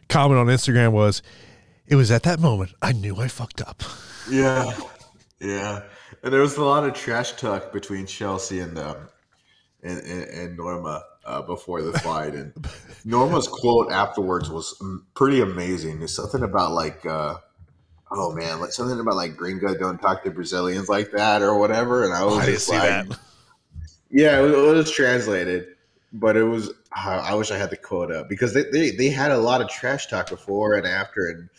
comment on Instagram was, "It was at that moment I knew I fucked up." Yeah, yeah, and there was a lot of trash talk between Chelsea and um, and, and, and Norma uh, before the fight, and Norma's quote afterwards was pretty amazing. There's something about like, uh, oh man, like something about like Gringo don't talk to Brazilians like that or whatever. And I was oh, just like, that. yeah, it was, it was, translated, but it was. I wish I had the quote up because they, they they had a lot of trash talk before and after, and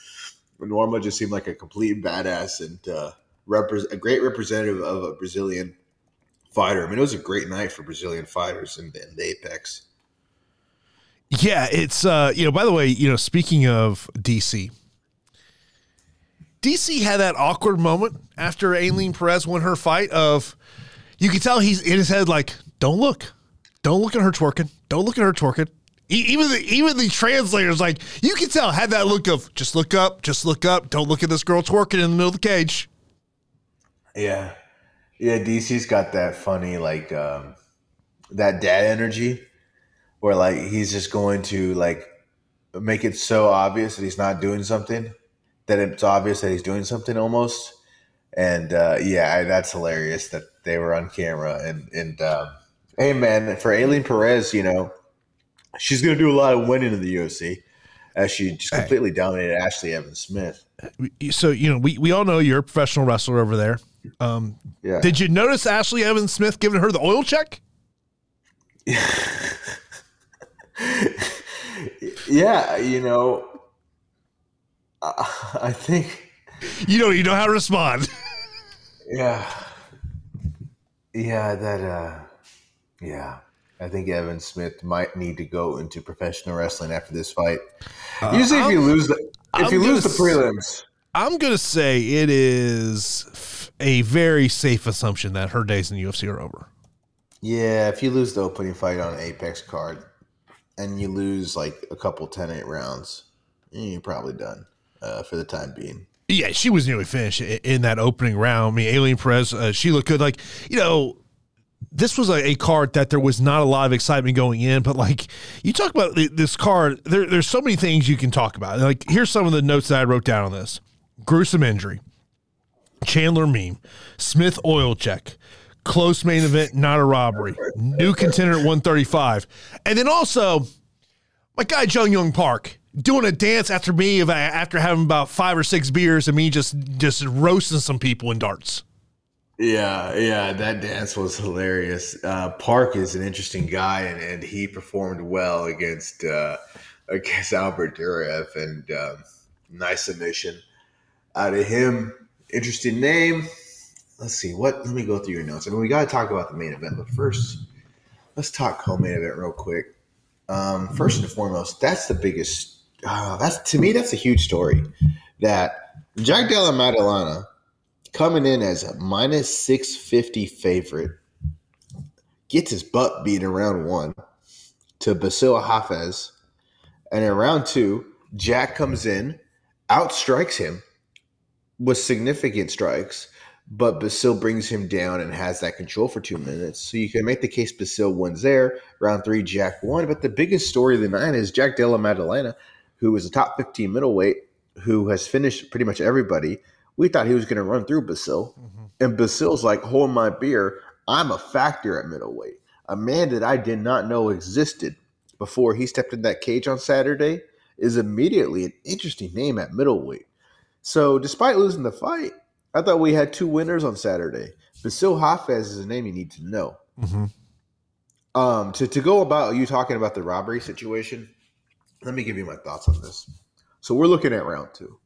Norma just seemed like a complete badass and uh, repre- a great representative of a Brazilian fighter. I mean, it was a great night for Brazilian fighters in, in the Apex. Yeah, it's uh, you know. By the way, you know, speaking of DC, DC had that awkward moment after Ailin Perez won her fight. Of you could tell he's in his head like, "Don't look, don't look at her twerking, don't look at her twerking." Even the even the translators like you can tell had that look of just look up, just look up, don't look at this girl twerking in the middle of the cage. Yeah, yeah. DC's got that funny like um, that dad energy where like he's just going to like make it so obvious that he's not doing something that it's obvious that he's doing something almost. And uh, yeah that's hilarious that they were on camera and and um, hey man for Ailin Perez you know she's gonna do a lot of winning in the UFC as she just completely dominated Ashlee Evans-Smith. So you know we, we all know you're a professional wrestler over there um, yeah. did you notice Ashlee Evans-Smith giving her the oil check yeah, you know, I think you know you know how to respond. yeah, yeah, that uh, yeah. I think Evan Smith might need to go into professional wrestling after this fight. Uh, Usually, if you lose the if I'm you lose the prelims, I'm gonna say it is a very safe assumption that her days in the UFC are over. Yeah, if you lose the opening fight on Apex card, and you lose like a couple 10-8 rounds, you're probably done uh, for the time being. Yeah, she was nearly finished in that opening round. I mean, Ailin Perez, uh, she looked good. Like, you know, this was a, a, card that there was not a lot of excitement going in, but like you talk about this card, there, there's so many things you can talk about. Like, here's some of the notes that I wrote down on this gruesome injury, Chandler meme, Smith oil check, close main event, not a robbery. New contender at 135. And then also, my guy Jun Yong Park doing a dance after me after having about five or six beers and me just just roasting some people in darts. Yeah, yeah, that dance was hilarious. Uh, Park is an interesting guy, and, and he performed well against uh, against Albert Duraev, and um, nice submission out of him. Interesting name let's see what. Let me go through your notes. I mean, we got to talk about the main event, but first, let's talk home main event real quick. Um, first and foremost, that's the biggest. Uh, that's to me, that's a huge story. That Jack Della Maddalena coming in as a minus six fifty favorite gets his butt beat in round one to Bassil Hafez, and in round two, Jack comes in, outstrikes him with significant strikes but Bassil brings him down and has that control for two minutes. So you can make the case Bassil wins there. Round three, Jack won. But the biggest story of the night is Jack Della Maddalena, who is a top 15 middleweight, who has finished pretty much everybody. We thought he was going to run through Bassil. Mm-hmm. And Bassil's like, hold my beer. I'm a factor at middleweight. A man that I did not know existed before he stepped in that cage on Saturday is immediately an interesting name at middleweight. So despite losing the fight, I thought we had two winners on Saturday. Bassil Hafez is a name you need to know. Mm-hmm. Um, to, to go about you talking about the robbery situation, let me give you my thoughts on this. So we're looking at round two.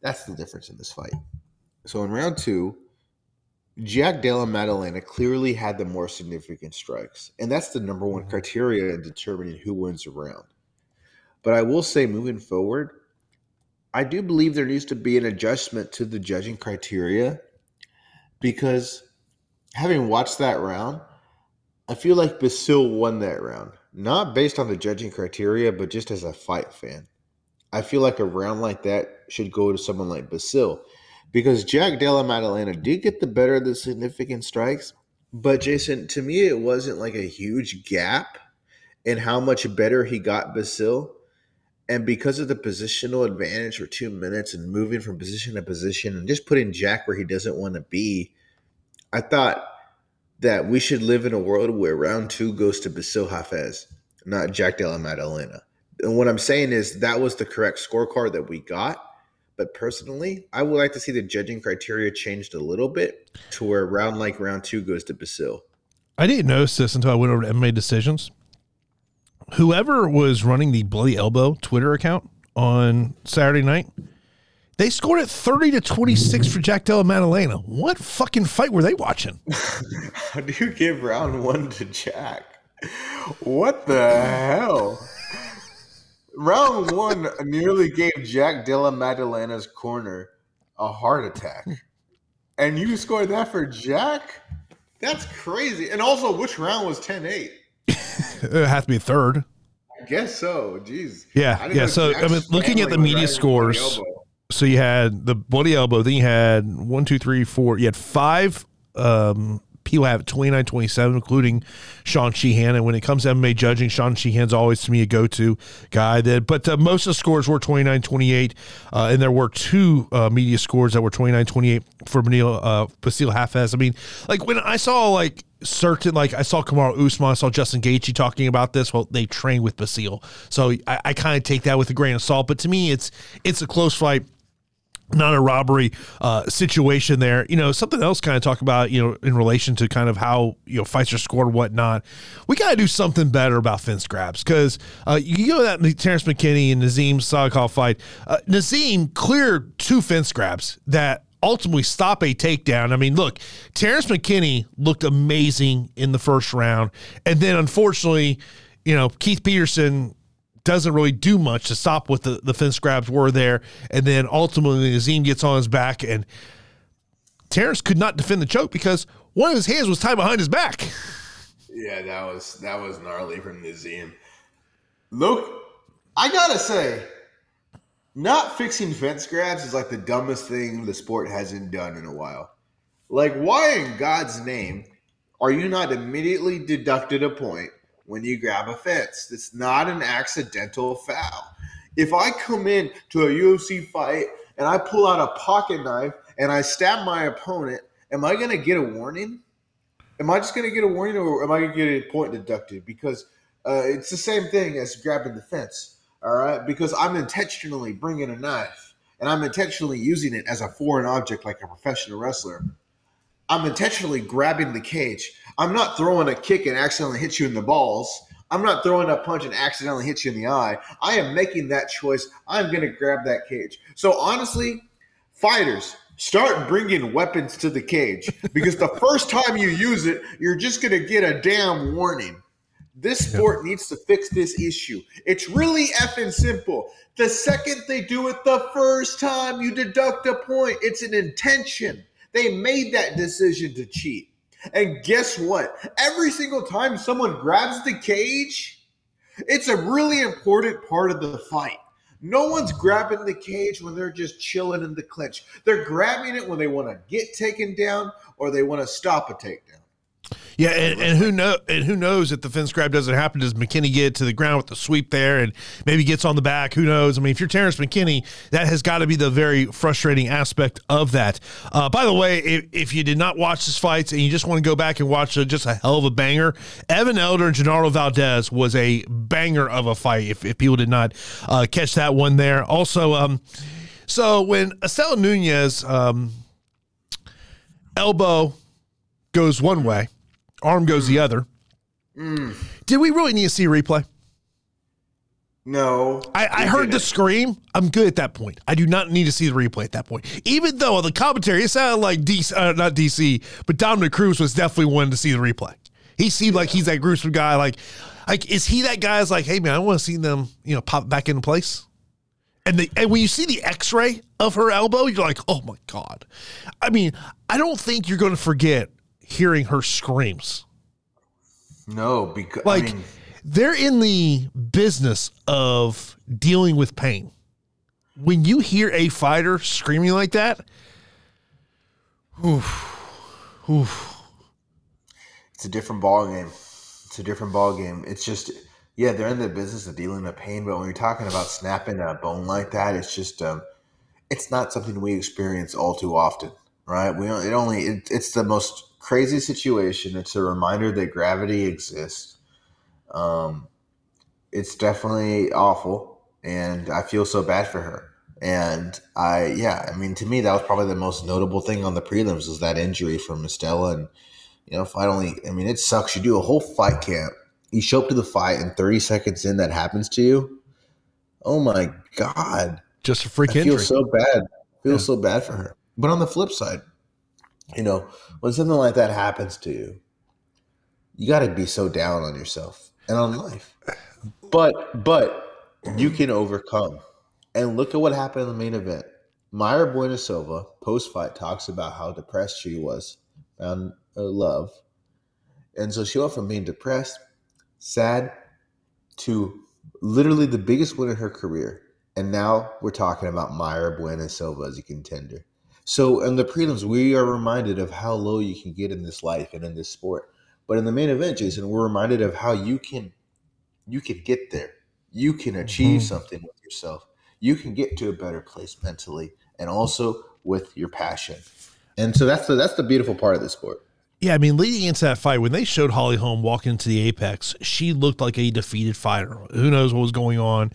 That's the difference in this fight. So in round two, Jack Della Maddalena clearly had the more significant strikes. And that's the number one mm-hmm. criteria in determining who wins a round. But I will say moving forward, I do believe there needs to be an adjustment to the judging criteria because having watched that round, I feel like Bassil won that round. Not based on the judging criteria, but just as a fight fan. I feel like a round like that should go to someone like Bassil because Jack Della Maddalena did get the better of the significant strikes. But Jason, to me, it wasn't like a huge gap in how much better he got Bassil and because of the positional advantage for two minutes and moving from position to position and just putting Jack where he doesn't want to be, I thought that we should live in a world where round two goes to Bassil Hafez, not Jack Della Maddalena. And what I'm saying is that was the correct scorecard that we got. But personally, I would like to see the judging criteria changed a little bit to where round like round two goes to Bassil. I didn't notice this until I went over to MMA decisions whoever was running the Bloody Elbow Twitter account on Saturday night They scored at 30 to 26 for Jack Della Maddalena. What fucking fight were they watching? How do you give round one to Jack? What the hell? round one nearly gave Jack Della Maddalena's corner a heart attack. And you scored that for Jack? That's crazy. And also, which round was 10 8? it has to be third. I guess so. Jeez. Yeah. Yeah. So, I mean, looking at the media scores so you had the bloody elbow. Then you had one, two, three, four. You had five um, people have 29 27, including Sean Sheehan. And when it comes to MMA judging, Sean Sheehan's always to me a go to guy. That, but uh, most of the scores were 29 28. Uh, and there were two uh, media scores that were 29 28 for Manil, uh, Bassil Hafez. I mean, like when I saw like certain like I saw Kamaru Usman, I saw Justin Gaethje talking about this. Well, they train with Bassil, so I, I kind of take that with a grain of salt. But to me, it's it's a close fight not a robbery uh, situation there. You know, something else kind of talk about, you know, in relation to kind of how, you know, fights are scored whatnot. We got to do something better about fence grabs because uh, you know that Terrence McKinney and Nazim Sadykhov fight. Uh, Nazim cleared two fence grabs that ultimately stop a takedown. I mean, look, Terrence McKinney looked amazing in the first round. And then unfortunately, you know, Keith Peterson doesn't really do much to stop what the, the fence grabs were there. And then ultimately Nazim gets on his back and Terrence could not defend the choke because one of his hands was tied behind his back. Yeah, that was that was gnarly from Nazim. Look, I gotta say, not fixing fence grabs is like the dumbest thing the sport hasn't done in a while. Like, why in God's name are you not immediately deducted a point when you grab a fence. It's not an accidental foul. If I come in to a UFC fight and I pull out a pocket knife and I stab my opponent, am I going to get a warning? Am I just going to get a warning or am I going to get a point deducted? Because uh, it's the same thing as grabbing the fence, all right? Because I'm intentionally bringing a knife and I'm intentionally using it as a foreign object like a professional wrestler. I'm intentionally grabbing the cage. I'm not throwing a kick and accidentally hit you in the balls. I'm not throwing a punch and accidentally hit you in the eye. I am making that choice. I'm going to grab that cage. So honestly, fighters, start bringing weapons to the cage because the first time you use it, you're just going to get a damn warning. This sport needs to fix this issue. It's really effing simple. The second they do it the first time, you deduct a point. It's an intention. They made that decision to cheat. And guess what? Every single time someone grabs the cage, it's a really important part of the fight. No one's grabbing the cage when they're just chilling in the clinch. They're grabbing it when they want to get taken down or they want to stop a takedown. Yeah, and, and who know and who knows if the fence grab doesn't happen? Does McKinney get to the ground with the sweep there and maybe gets on the back? Who knows? I mean, if you're Terrence McKinney, that has got to be the very frustrating aspect of that. Uh, by the way, if, if, you did not watch this fight and you just want to go back and watch a, just a hell of a banger, Evan Elder and Genaro Valdez was a banger of a fight. If, if people did not uh, catch that one there, also, um, so when Estela Nunez um, elbow goes one way arm goes the other. Mm. Did we really need to see a replay? No. I, I heard the scream. I'm good at that point. I do not need to see the replay at that point. Even though the commentary, it sounded like DC, uh, not DC, but Dominick Cruz was definitely wanting to see the replay. He seemed like he's that gruesome guy. Like, like is he that guy? Is like, hey man, I want to see them, you know, pop back into place. And the and when you see the X-ray of her elbow, you're like, oh my god. I mean, I don't think you're going to forget hearing her screams. No, because like I mean, they're in the business of dealing with pain. When you hear a fighter screaming like that, oof, oof. It's a different ball game. It's a different ball game. It's just yeah, they're in the business of dealing with pain, but when you're talking about snapping a bone like that, it's just um, it's not something we experience all too often, right? We it only it, it's the most crazy situation. It's a reminder that gravity exists. Um, it's definitely awful, and I feel so bad for her. And I, yeah, I mean, to me, that was probably the most notable thing on the prelims was that injury from Estela. And you know, finally, I mean, it sucks. You do a whole fight camp, you show up to the fight, and 30 seconds in, that happens to you. Oh my god! Just a freak I injury. feel so bad. Feel yeah. so bad for her. But on the flip side, you know, when something like that happens to you, you got to be so down on yourself and on life. But but you can overcome. And look at what happened in the main event. Mayra Bueno Silva post fight talks about how depressed she was, found uh, love, and so she went from being depressed, sad, to literally the biggest win in her career. And now we're talking about Mayra Bueno Silva as a contender. So in the prelims, we are reminded of how low you can get in this life and in this sport. But in the main event, Jason, we're reminded of how you can you can get there. You can achieve mm-hmm. something with yourself. You can get to a better place mentally and also with your passion. And so that's the that's the beautiful part of the sport. Yeah, I mean, leading into that fight, when they showed Holly Holm walk into the Apex, she looked like a defeated fighter. Who knows what was going on?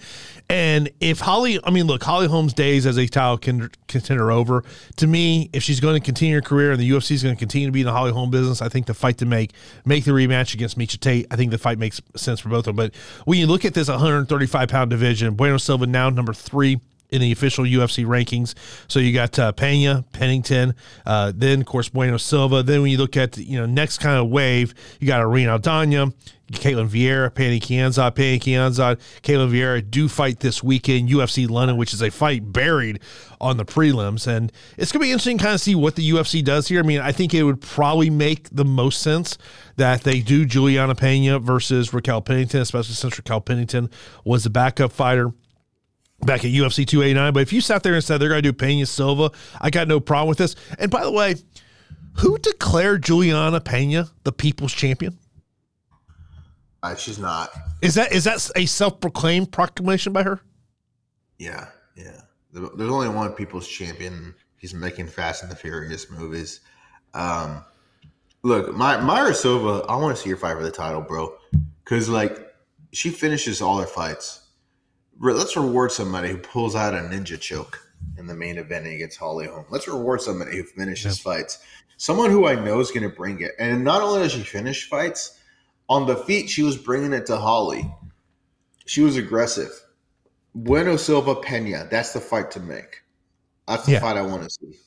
And if Holly, I mean, look, Holly Holm's days as a title contender over. To me, if she's going to continue her career and the UFC is going to continue to be in the Holly Holm business, I think the fight to make, make the rematch against Miesha Tate, I think the fight makes sense for both of them. But when you look at this 135 pound division, Bueno Silva now number three in the official UFC rankings. So you got uh, Pena, Pennington, uh, then of course Bueno Silva. Then when you look at you know next kind of wave, you got Irene Aldana, Ketlen Vieira, Pannie Kianzad, Pannie Kianzad, Ketlen Vieira do fight this weekend, UFC London, which is a fight buried on the prelims. And it's going to be interesting to kind of see what the UFC does here. I mean, I think it would probably make the most sense that they do Juliana Pena versus Raquel Pennington, especially since Raquel Pennington was the backup fighter back at UFC 289. But if you sat there and said they're going to do Pena Silva, I got no problem with this. And by the way, who declared Juliana Pena the people's champion? Uh, she's not. Is that is that a self proclaimed proclamation by her? Yeah, yeah. There's only one people's champion. He's making Fast and the Furious movies. Um, look, my Mayra Silva, I want to see her fight for the title, bro. Because like she finishes all her fights let's reward somebody who pulls out a ninja choke in the main event against Holly Holm. Let's reward somebody who finishes yep. fights. Someone who I know is going to bring it. And not only does she finish fights, on the feet, she was bringing it to Holly. She was aggressive. Bueno Silva Pena, that's the fight to make. That's the yeah. fight I want to see.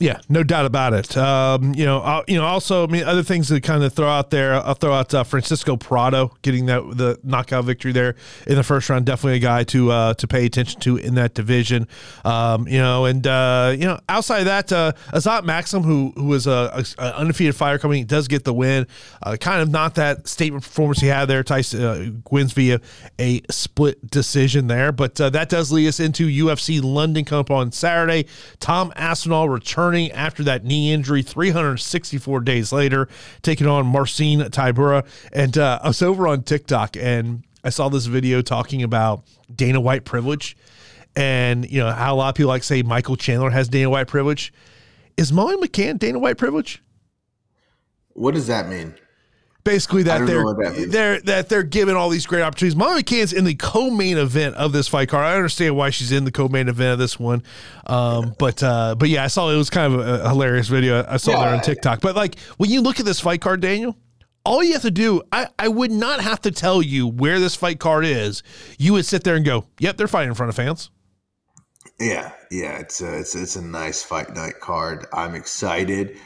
Yeah, no doubt about it. Um, you know, I'll, you know, also, I mean, other things to kind of throw out there. I'll throw out uh, Francisco Prado getting that the knockout victory there in the first round. Definitely a guy to uh, to pay attention to in that division. Um, you know, and uh, you know, outside of that, uh, Azat Maksum, who who was a, a, undefeated fighter coming, does get the win. Uh, kind of not that statement performance he had there. Tyson uh, wins via a split decision there, but uh, that does lead us into UFC London coming up on Saturday. Tom Aspinall returns returning after that knee injury 364 days later, taking on Marcin Tybura. And uh, I was over on TikTok and I saw this video talking about Dana White privilege and, you know, how a lot of people like say Michael Chandler has Dana White privilege. Is Molly McCann Dana White privilege? What does that mean? Basically that they're that they're that they're giving all these great opportunities. Molly McCann's in the co-main event of this fight card. I understand why she's in the co-main event of this one, um, but uh, but yeah, I saw it was kind of a, hilarious video I saw yeah, there on TikTok. But like when you look at this fight card, Daniel. All you have to do, I, I would not have to tell you where this fight card is. You would sit there and go, "Yep, they're fighting in front of fans." Yeah, yeah, it's a, it's it's a nice fight night card. I'm excited.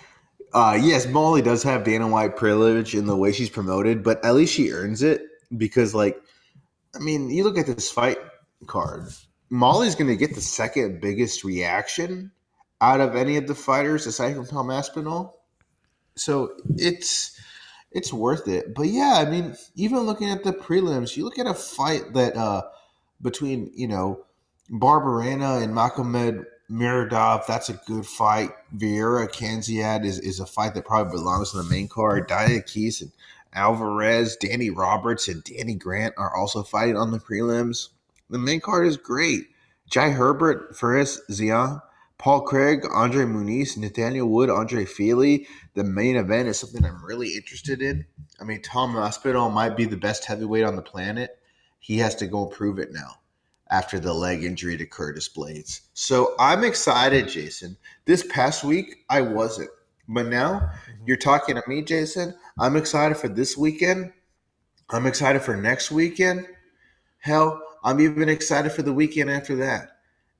Uh, yes, Molly does have Dana White privilege in the way she's promoted, but at least she earns it because, like, I mean, you look at this fight card. Molly's going to get the second biggest reaction out of any of the fighters aside from Tom Aspinall. So it's it's worth it. But yeah, I mean, even looking at the prelims, you look at a fight that uh between, you know, Barberena and Magomed Muradov, that's a good fight. Vieira Kianzad is, is a fight that probably belongs in the main card. Diakis and Alvarez, Danny Roberts, and Danny Grant are also fighting on the prelims. The main card is great. Jai Herbert, Fares Ziam, Paul Craig, Andre Muniz, Nathaniel Wood, Andre Fili. The main event is something I'm really interested in. I mean, Tom Aspinall might be the best heavyweight on the planet. He has to go prove it now after the leg injury to Curtis Blaydes. So I'm excited, Jason. This past week, I wasn't. But now mm-hmm. you're talking to me, Jason. I'm excited for this weekend. I'm excited for next weekend. Hell, I'm even excited for the weekend after that.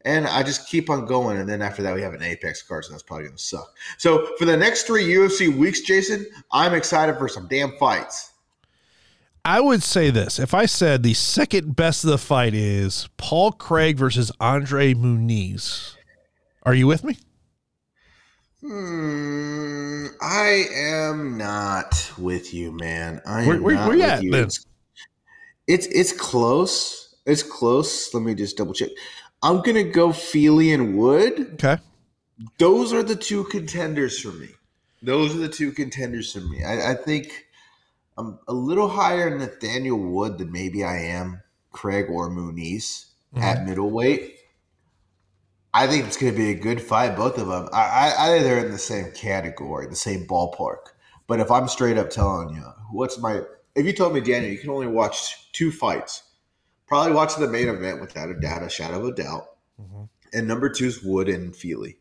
and I just keep on going. And then after that, we have an Apex card, so that's probably going to suck. So for the next three UFC weeks, Jason, I'm excited for some damn fights. I would say this: if I said the second best of the fight is Paul Craig versus Andre Muniz, are you with me? Hmm, I am not with you, man. I where, where, where you at, you. Then? It's, it's it's close. It's close. Let me just double check. I'm gonna go Fili and Wood. Okay. Those are the two contenders for me. Those are the two contenders for me. I, I think I'm a little higher in Nathaniel Wood than maybe I am Craig or Muniz mm-hmm. at middleweight. I think it's going to be a good fight, both of them. I, I, I think they're in the same category, the same ballpark. But if I'm straight up telling you, what's my if you told me, Daniel, you can only watch two fights, probably watch the main event without a doubt, a shadow of a doubt. Mm-hmm. And number two is Wood and Fili.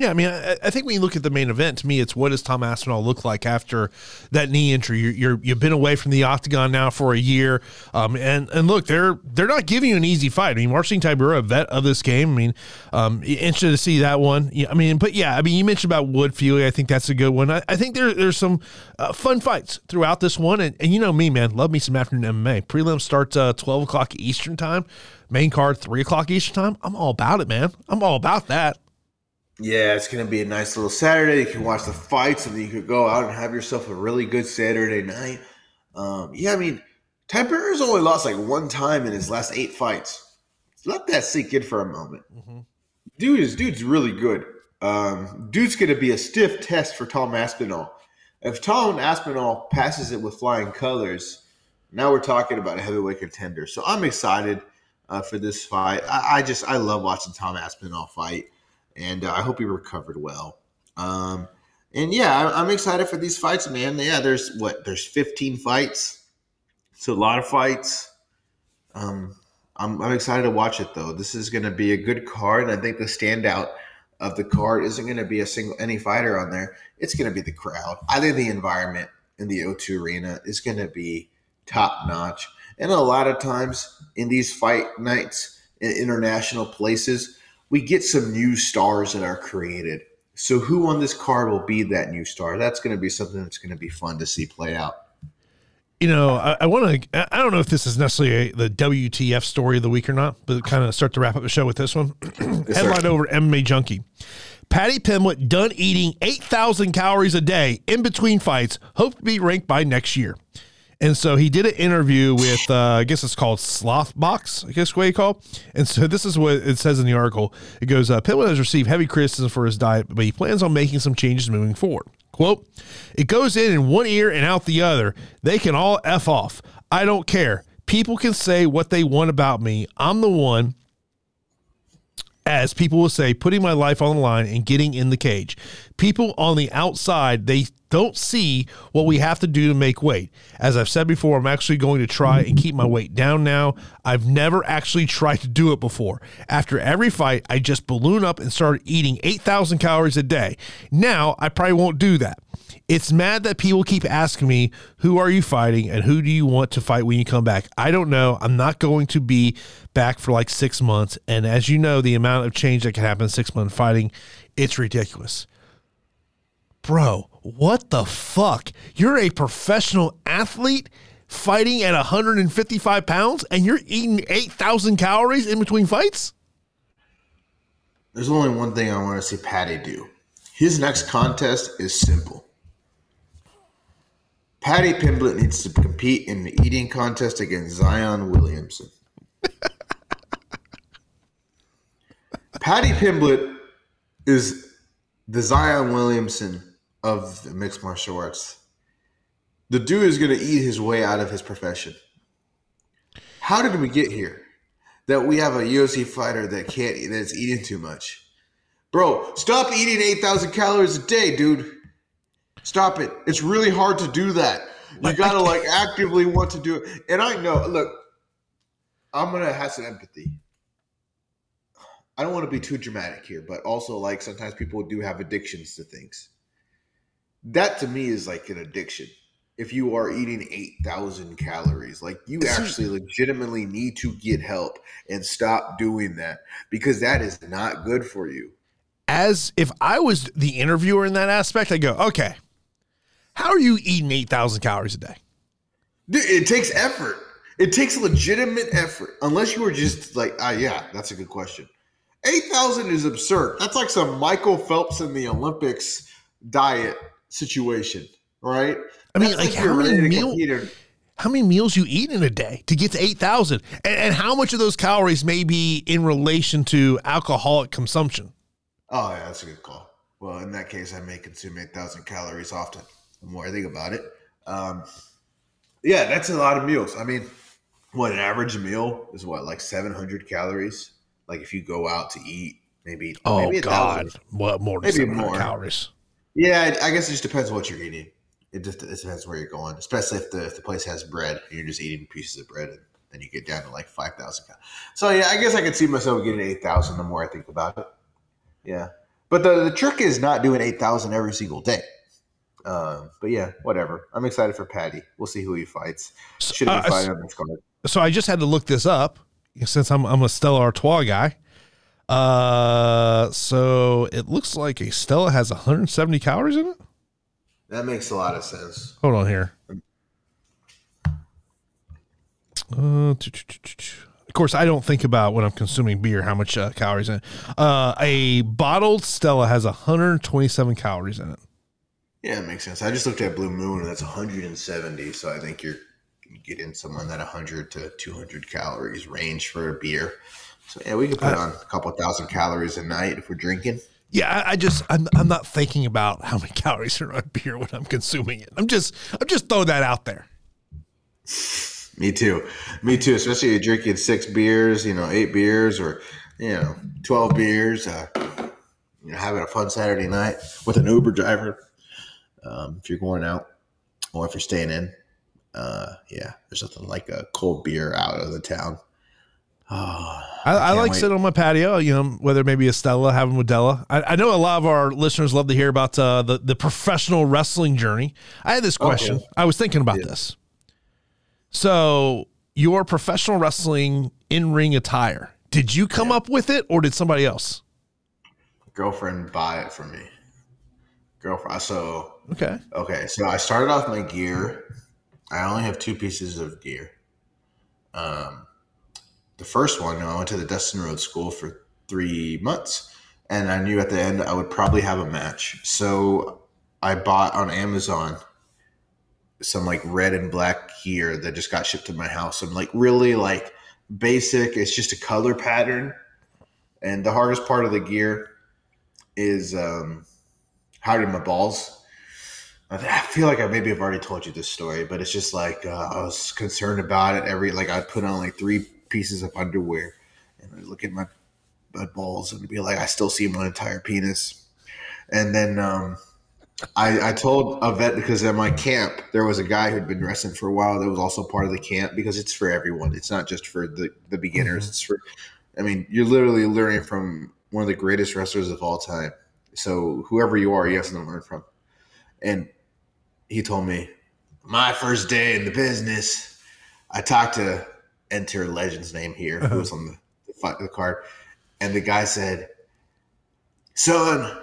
Yeah, I mean, I, I, think when you look at the main event, to me, it's what does Tom Aspinall look like after that knee injury? You're, you have been away from the octagon now for a year, um, and and look, they're they're not giving you an easy fight. I mean, Marcin Tybura, a vet of this game. I mean, um, interested to see that one. Yeah, I mean, but yeah, I mean, you mentioned about Wood Fili. I think that's a good one. I, I think there there's some uh, fun fights throughout this one, and, and you know me, man, love me some afternoon MMA. Prelim starts uh, twelve o'clock Eastern time. Main card three o'clock Eastern time. I'm all about it, man. I'm all about that. Yeah, it's going to be a nice little Saturday. You can watch the fights, and then you could go out and have yourself a really good Saturday night. Um, yeah, I mean, Tybura's only lost like one time in his last eight fights. Let that sink in for a moment. Mm-hmm. Dude is dude's really good. Um, dude's going to be a stiff test for Tom Aspinall. If Tom Aspinall passes it with flying colors, now we're talking about a heavyweight contender. So I'm excited uh, for this fight. I, I just I love watching Tom Aspinall fight and uh, I hope he recovered well. Um, and yeah, I, am excited for these fights, man. Yeah, there's what there's 15 fights. It's a lot of fights. Um, I'm, I'm excited to watch it though. This is going to be a good card. And I think the standout of the card isn't going to be a single any fighter on there. It's going to be the crowd. I think the environment in the O2 Arena is going to be top notch. And a lot of times in these fight nights in international places, we get some new stars that are created. So who on this card will be that new star? That's going to be something that's going to be fun to see play out. You know, I, I want to. I don't know if this is necessarily a, the WTF story of the week or not, but kind of start to wrap up the show with this one. yes, Headline over MMA Junkie. Paddy Pimblett done eating 8,000 calories a day in between fights, hope to be ranked by next year. And so he did an interview with, uh, I guess it's called Slothbox, I guess what you call. And so this is what it says in the article. It goes, uh, Pimblett has received heavy criticism for his diet, but he plans on making some changes moving forward. Quote, it goes in in one ear and out the other. They can all F off. I don't care. People can say what they want about me. I'm the one as people will say, putting my life on the line and getting in the cage. People on the outside, they don't see what we have to do to make weight. As I've said before, I'm actually going to try and keep my weight down now. I've never actually tried to do it before. After every fight, I just balloon up and start eating 8,000 calories a day. Now, I probably won't do that. It's mad that people keep asking me, who are you fighting and who do you want to fight when you come back? I don't know. I'm not going to be back for like six months. And as you know, the amount of change that can happen in six month fighting, it's ridiculous. Bro, what the fuck? You're a professional athlete fighting at 155 pounds and you're eating 8,000 calories in between fights? There's only one thing I want to see Paddy do. His next contest is simple Paddy Pimblett needs to compete in the eating contest against Zion Williamson. Paddy Pimblett is the Zion Williamson of the mixed martial arts. The dude is going to eat his way out of his profession. How did we get here? That we have a UFC fighter that can't that's eating too much. Bro, stop eating 8,000 calories a day, dude. Stop it. It's really hard to do that. You got to like actively want to do it. And I know, look, I'm going to have some empathy. I don't want to be too dramatic here, but also like sometimes people do have addictions to things. That to me is like an addiction. if you are eating 8,000 calories. Like you actually legitimately need to get help and stop doing that because that is not good for you. As if I was the interviewer in that aspect, I go, okay, how are you eating 8,000 calories a day? It takes effort. It takes legitimate effort. Unless you were just like, ah, yeah, that's a good question. 8,000 is absurd. That's like some Michael Phelps in the Olympics diet situation, right? I mean, like, like how many meals? How many meals you eat in a day to get to eight thousand, and, and how much of those calories may be in relation to alcoholic consumption? Oh yeah, that's a good call. Well, in that case, I may consume eight thousand calories often. The more I think about it, um, yeah, that's a lot of meals. I mean, what an average meal is what like seven hundred calories. Like if you go out to eat, maybe oh maybe god, what more? Maybe more calories. Yeah, I guess it just depends on what you're eating it just it depends where you're going, especially if the if the place has bread and you're just eating pieces of bread and then you get down to like five thousand. So yeah, I guess I could see myself getting eight thousand the more I think about it. Yeah, but the the trick is not doing eight thousand every single day. Um, but yeah, whatever. I'm excited for Paddy. We'll see who he fights. Should have been uh, fighting on this card. So I just had to look this up since I'm I'm a Stella Artois guy. Uh, so it looks like a Stella has 170 calories in it. That makes a lot of sense. Hold on here. Uh, of course, I don't think about when I'm consuming beer how much uh, calories in it. Uh, a bottled Stella has 127 calories in it. Yeah, it makes sense. I just looked at Blue Moon, and that's 170. So I think you're getting someone that 100 to 200 calories range for a beer. So yeah, we could put on a couple thousand calories a night if we're drinking. Yeah, I, I, just I'm I'm not thinking about how many calories are on beer when I'm consuming it. I'm just I'm just throwing that out there. Me too. Me too. Especially if you're drinking six beers, you know, eight beers or you know, twelve beers. Uh, you know, having a fun Saturday night with an Uber driver. Um, if you're going out or if you're staying in, uh, yeah, there's nothing like a cold beer out of the town. Oh, I, I like wait. sitting on my patio, you know, whether maybe a Stella, having with Della. I, I, know a lot of our listeners love to hear about uh, the, the professional wrestling journey. I had this question. Okay. I was thinking about yeah. this. So, your professional wrestling in ring attire, did you come yeah. up with it or did somebody else? Girlfriend buy it for me. Girlfriend. So, okay. Okay. So, I started off my gear. I only have two pieces of gear. Um, the first one, you know, I went to the Dustin Rhodes School for three months, and I knew at the end I would probably have a match. So I bought on Amazon some like red and black gear that just got shipped to my house. I'm like really like basic. It's just a color pattern, and the hardest part of the gear is um, hiding my balls. I feel like I maybe have already told you this story, but it's just like uh, I was concerned about it. Every like I put on like three pieces of underwear and I look at my, my balls and be like, I still see my entire penis. And then um, I, I told a vet because at my camp there was a guy who'd been wrestling for a while that was also part of the camp because it's for everyone. It's not just for the, the beginners. Mm-hmm. It's for, I mean, you're literally learning from one of the greatest wrestlers of all time. So whoever you are, you have something to learn from. And he told me, my first day in the business, I talked to enter legend's name here, uh-huh. who was on the, the, the card, and the guy said, "Son,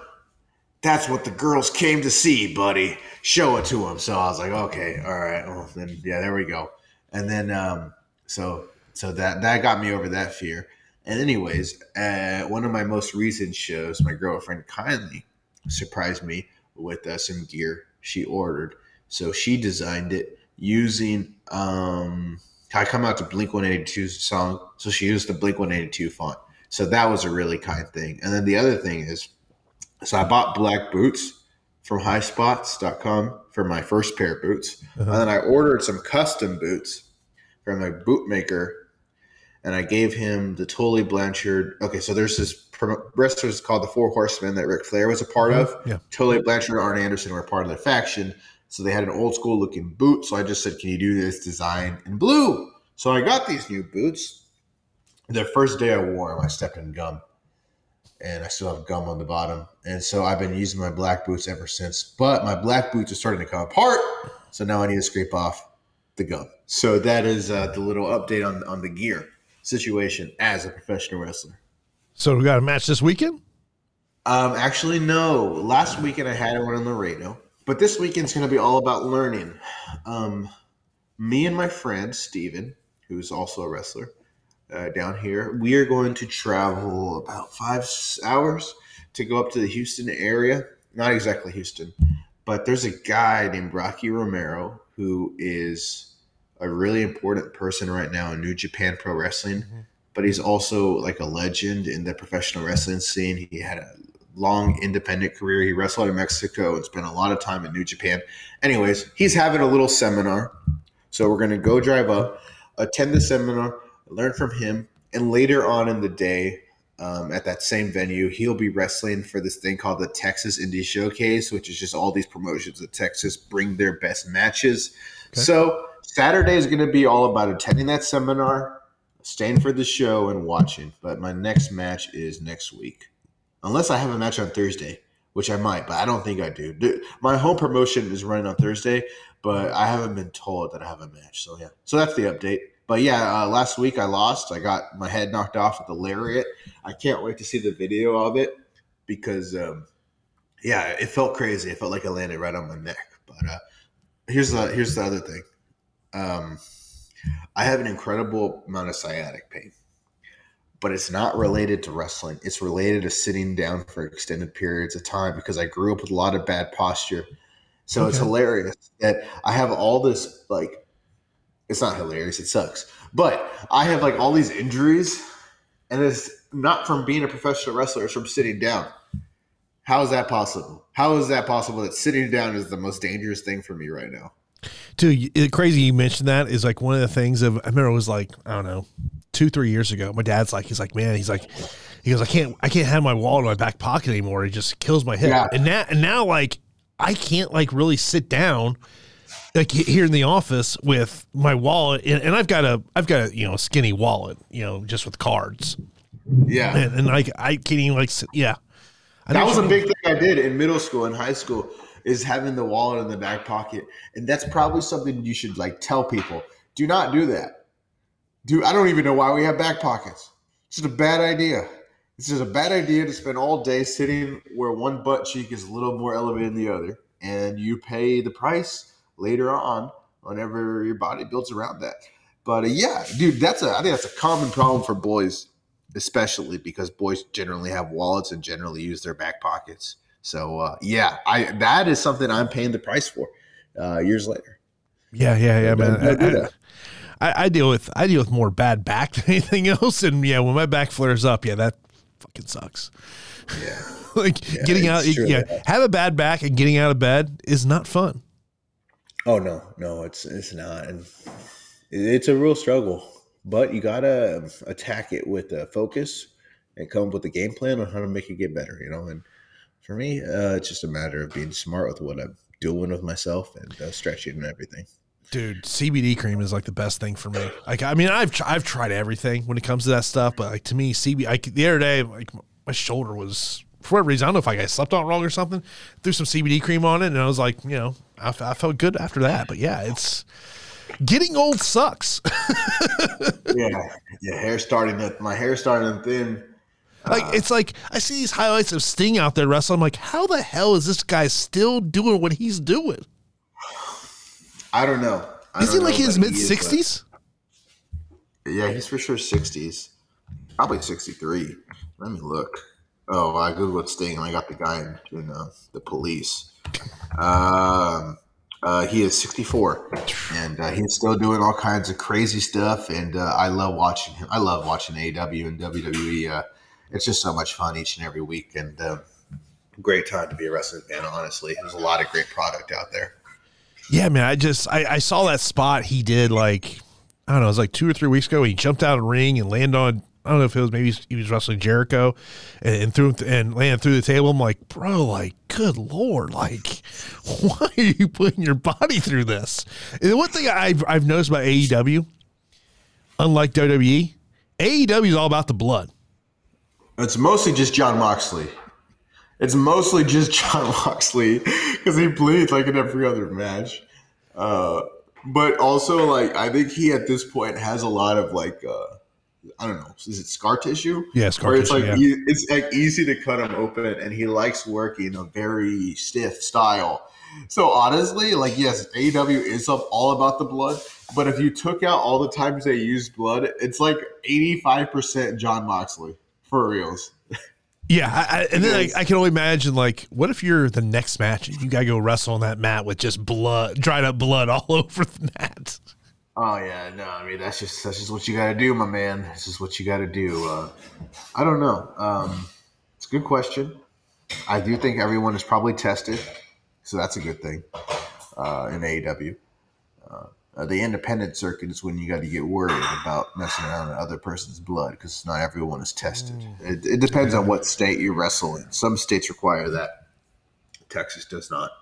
that's what the girls came to see, buddy. Show it to them." So I was like, "Okay, all right. Well, then yeah, there we go." And then um, so so that that got me over that fear. And anyways, uh, one of my most recent shows, my girlfriend kindly surprised me with uh, some gear she ordered. So she designed it using um, I come out to Blink 182 song, so she used the Blink 182 font. So that was a really kind thing. And then the other thing is, so I bought black boots from highspots.com for my first pair of boots. Uh-huh. And then I ordered some custom boots from a bootmaker and I gave him the Tully Blanchard. Okay, so there's this wrestler called the Four Horsemen that Ric Flair was a part uh-huh. of. Yeah. Tully Blanchard, Arn Anderson were part of the faction. So they had an old school looking boot. So I just said, Can you do this design in blue? So I got these new boots. The first day I wore them, I stepped in gum. And I still have gum on the bottom. And so I've been using my black boots ever since. But my black boots are starting to come apart. So now I need to scrape off the gum. So that is uh, the little update on on the gear situation as a professional wrestler. So we got a match this weekend. Um, actually, no. Last weekend I had one in Laredo, but this weekend's going to be all about learning. Um, me and my friend Steven, who's also a wrestler uh, down here, we are going to travel about five hours to go up to the Houston area. Not exactly Houston, but there's a guy named Rocky Romero who is a really important person right now in New Japan Pro Wrestling. Mm-hmm. But he's also like a legend in the professional wrestling scene. He had a long independent career. He wrestled in Mexico and spent a lot of time in New Japan. Anyways, he's having a little seminar. So we're going to go drive up, attend the seminar, learn from him. And later on in the day, um, at that same venue, he'll be wrestling for this thing called the Texas Indie Showcase, which is just all these promotions that Texas bring their best matches. Okay. So Saturday is going to be all about attending that seminar, staying for the show, and watching. But my next match is next week, unless I have a match on Thursday, which I might, but I don't think I do. My home promotion is running on Thursday, but I haven't been told that I have a match. So yeah, so that's the update. But yeah, uh, last week I lost. I got my head knocked off with the lariat. I can't wait to see the video of it because, um, yeah, it felt crazy. It felt like it landed right on my neck. But uh, here's the here's the other thing. Um, I have an incredible amount of sciatic pain, but it's not related to wrestling. It's related to sitting down for extended periods of time because I grew up with a lot of bad posture. So okay. it's hilarious that I have all this like it's not hilarious. It sucks. But I have like all these injuries, and it's not from being a professional wrestler. It's from sitting down. How is that possible? How is that possible that sitting down is the most dangerous thing for me right now? Dude, it, crazy you mentioned that is like one of the things of I remember it was like I don't know two three years ago. My dad's like he's like man he's like he goes I can't I can't have my wallet in my back pocket anymore. It just kills my hip. Yeah. And now and now like I can't like really sit down like here in the office with my wallet and, and, I've got a I've got a you know skinny wallet you know just with cards yeah and, and like I can't even like yeah I that was a big thing I did in middle school and high school is having the wallet in the back pocket. And that's probably something you should like tell people. Do not do that. Do I don't even know why we have back pockets. It's just a bad idea. It's just a bad idea to spend all day sitting where one butt cheek is a little more elevated than the other and you pay the price later on whenever your body builds around that. But uh, yeah, dude, that's a I think that's a common problem for boys, especially because boys generally have wallets and generally use their back pockets. So uh, yeah, I that is something I'm paying the price for uh, years later. Yeah, yeah, yeah, man. I, I, I, deal with I deal with more bad back than anything else, and yeah, when my back flares up, yeah, that fucking sucks. Yeah, like yeah, getting out, yeah, have a bad back and getting out of bed is not fun. Oh no, no, it's it's not, and it's a real struggle. But you gotta attack it with a focus and come up with a game plan on how to make it get better. You know, and for me, uh, it's just a matter of being smart with what I'm doing with myself and uh, stretching and everything. Dude, CBD cream is like the best thing for me. Like, I mean, I've I've tried everything when it comes to that stuff, but like to me, CBD. Like the other day, like my shoulder was for whatever reason, I don't know if I slept on wrong or something. Threw some CBD cream on it, and I was like, you know, I, I felt good after that. But yeah, it's getting old sucks. yeah, yeah, hair starting to my hair starting to thin. Like uh, it's like I see these highlights of Sting out there wrestling. I'm like, how the hell is this guy still doing what he's doing? I don't know. I is don't he like in his mid sixties? Yeah, he's for sure sixties. Probably sixty three. Let me look. Oh, I googled Sting and I got the guy in, in uh, the police. Um, uh, he is 64, and uh, he's still doing all kinds of crazy stuff. And uh, I love watching him. I love watching AEW and WWE. Uh, it's just so much fun each and every week, and uh, great time to be a wrestling fan. Honestly, there's a lot of great product out there. Yeah, man. I just I, I saw that spot he did like I don't know, it was like two or three weeks ago. He jumped out of the ring and landed on I don't know if it was maybe he was wrestling Jericho and, and threw and landed through the table. I'm like, bro, like, good lord, like, why are you putting your body through this? And the one thing I've I've noticed about AEW, unlike WWE, AEW is all about the blood. It's mostly just Jon Moxley. It's mostly just Jon Moxley because he bleeds like in every other match. Uh, but also, like, I think he at this point has a lot of like, uh, I don't know, is it scar tissue? Yeah, scar Where tissue. it's like yeah. e- it's like easy to cut him open, and he likes working a very stiff style. So honestly, like yes, AEW is up all about the blood, but if you took out all the times they used blood, it's like eighty five percent Jon Moxley for reals. Yeah, I, I, and then Yes. I, I can only imagine like, what if you're the next match and you gotta go wrestle on that mat with just blood, dried up blood all over the mat? Oh yeah, no, I mean that's just that's just what you got to do, my man. This is what you got to do. Uh, I don't know. Um, it's a good question. I do think everyone is probably tested, so that's a good thing uh, in AEW. Uh, uh, the independent circuit is when you got to get worried about messing around in other person's blood because not everyone is tested. It, it depends on what state you wrestle in. Some states require that. Texas does not.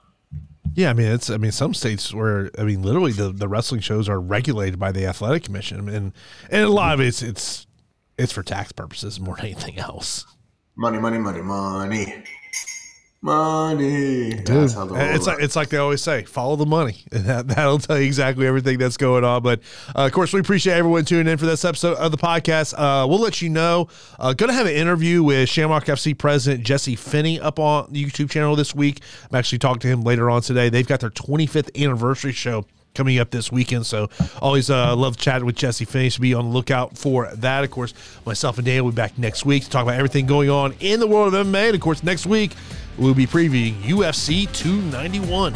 Yeah, I mean it's I mean some states where I mean literally the, the wrestling shows are regulated by the athletic commission and and a lot of it's it's it's for tax purposes more than anything else. Money, money, money, money, money. That's how the It's like it's like they always say, follow the money. That, that'll tell you exactly everything that's going on. But uh, of course, we appreciate everyone tuning in for this episode of the podcast. Uh, we'll let you know. Uh, going to have an interview with Shamrock FC president Jesse Finney up on the YouTube channel this week. I'm actually talking to him later on today. They've got their 25th anniversary show coming up this weekend. So always uh, love chatting with Jesse Finney. So be on the lookout for that. Of course, myself and Dan will be back next week to talk about everything going on in the world of MMA. And of course, next week we'll be previewing UFC 291.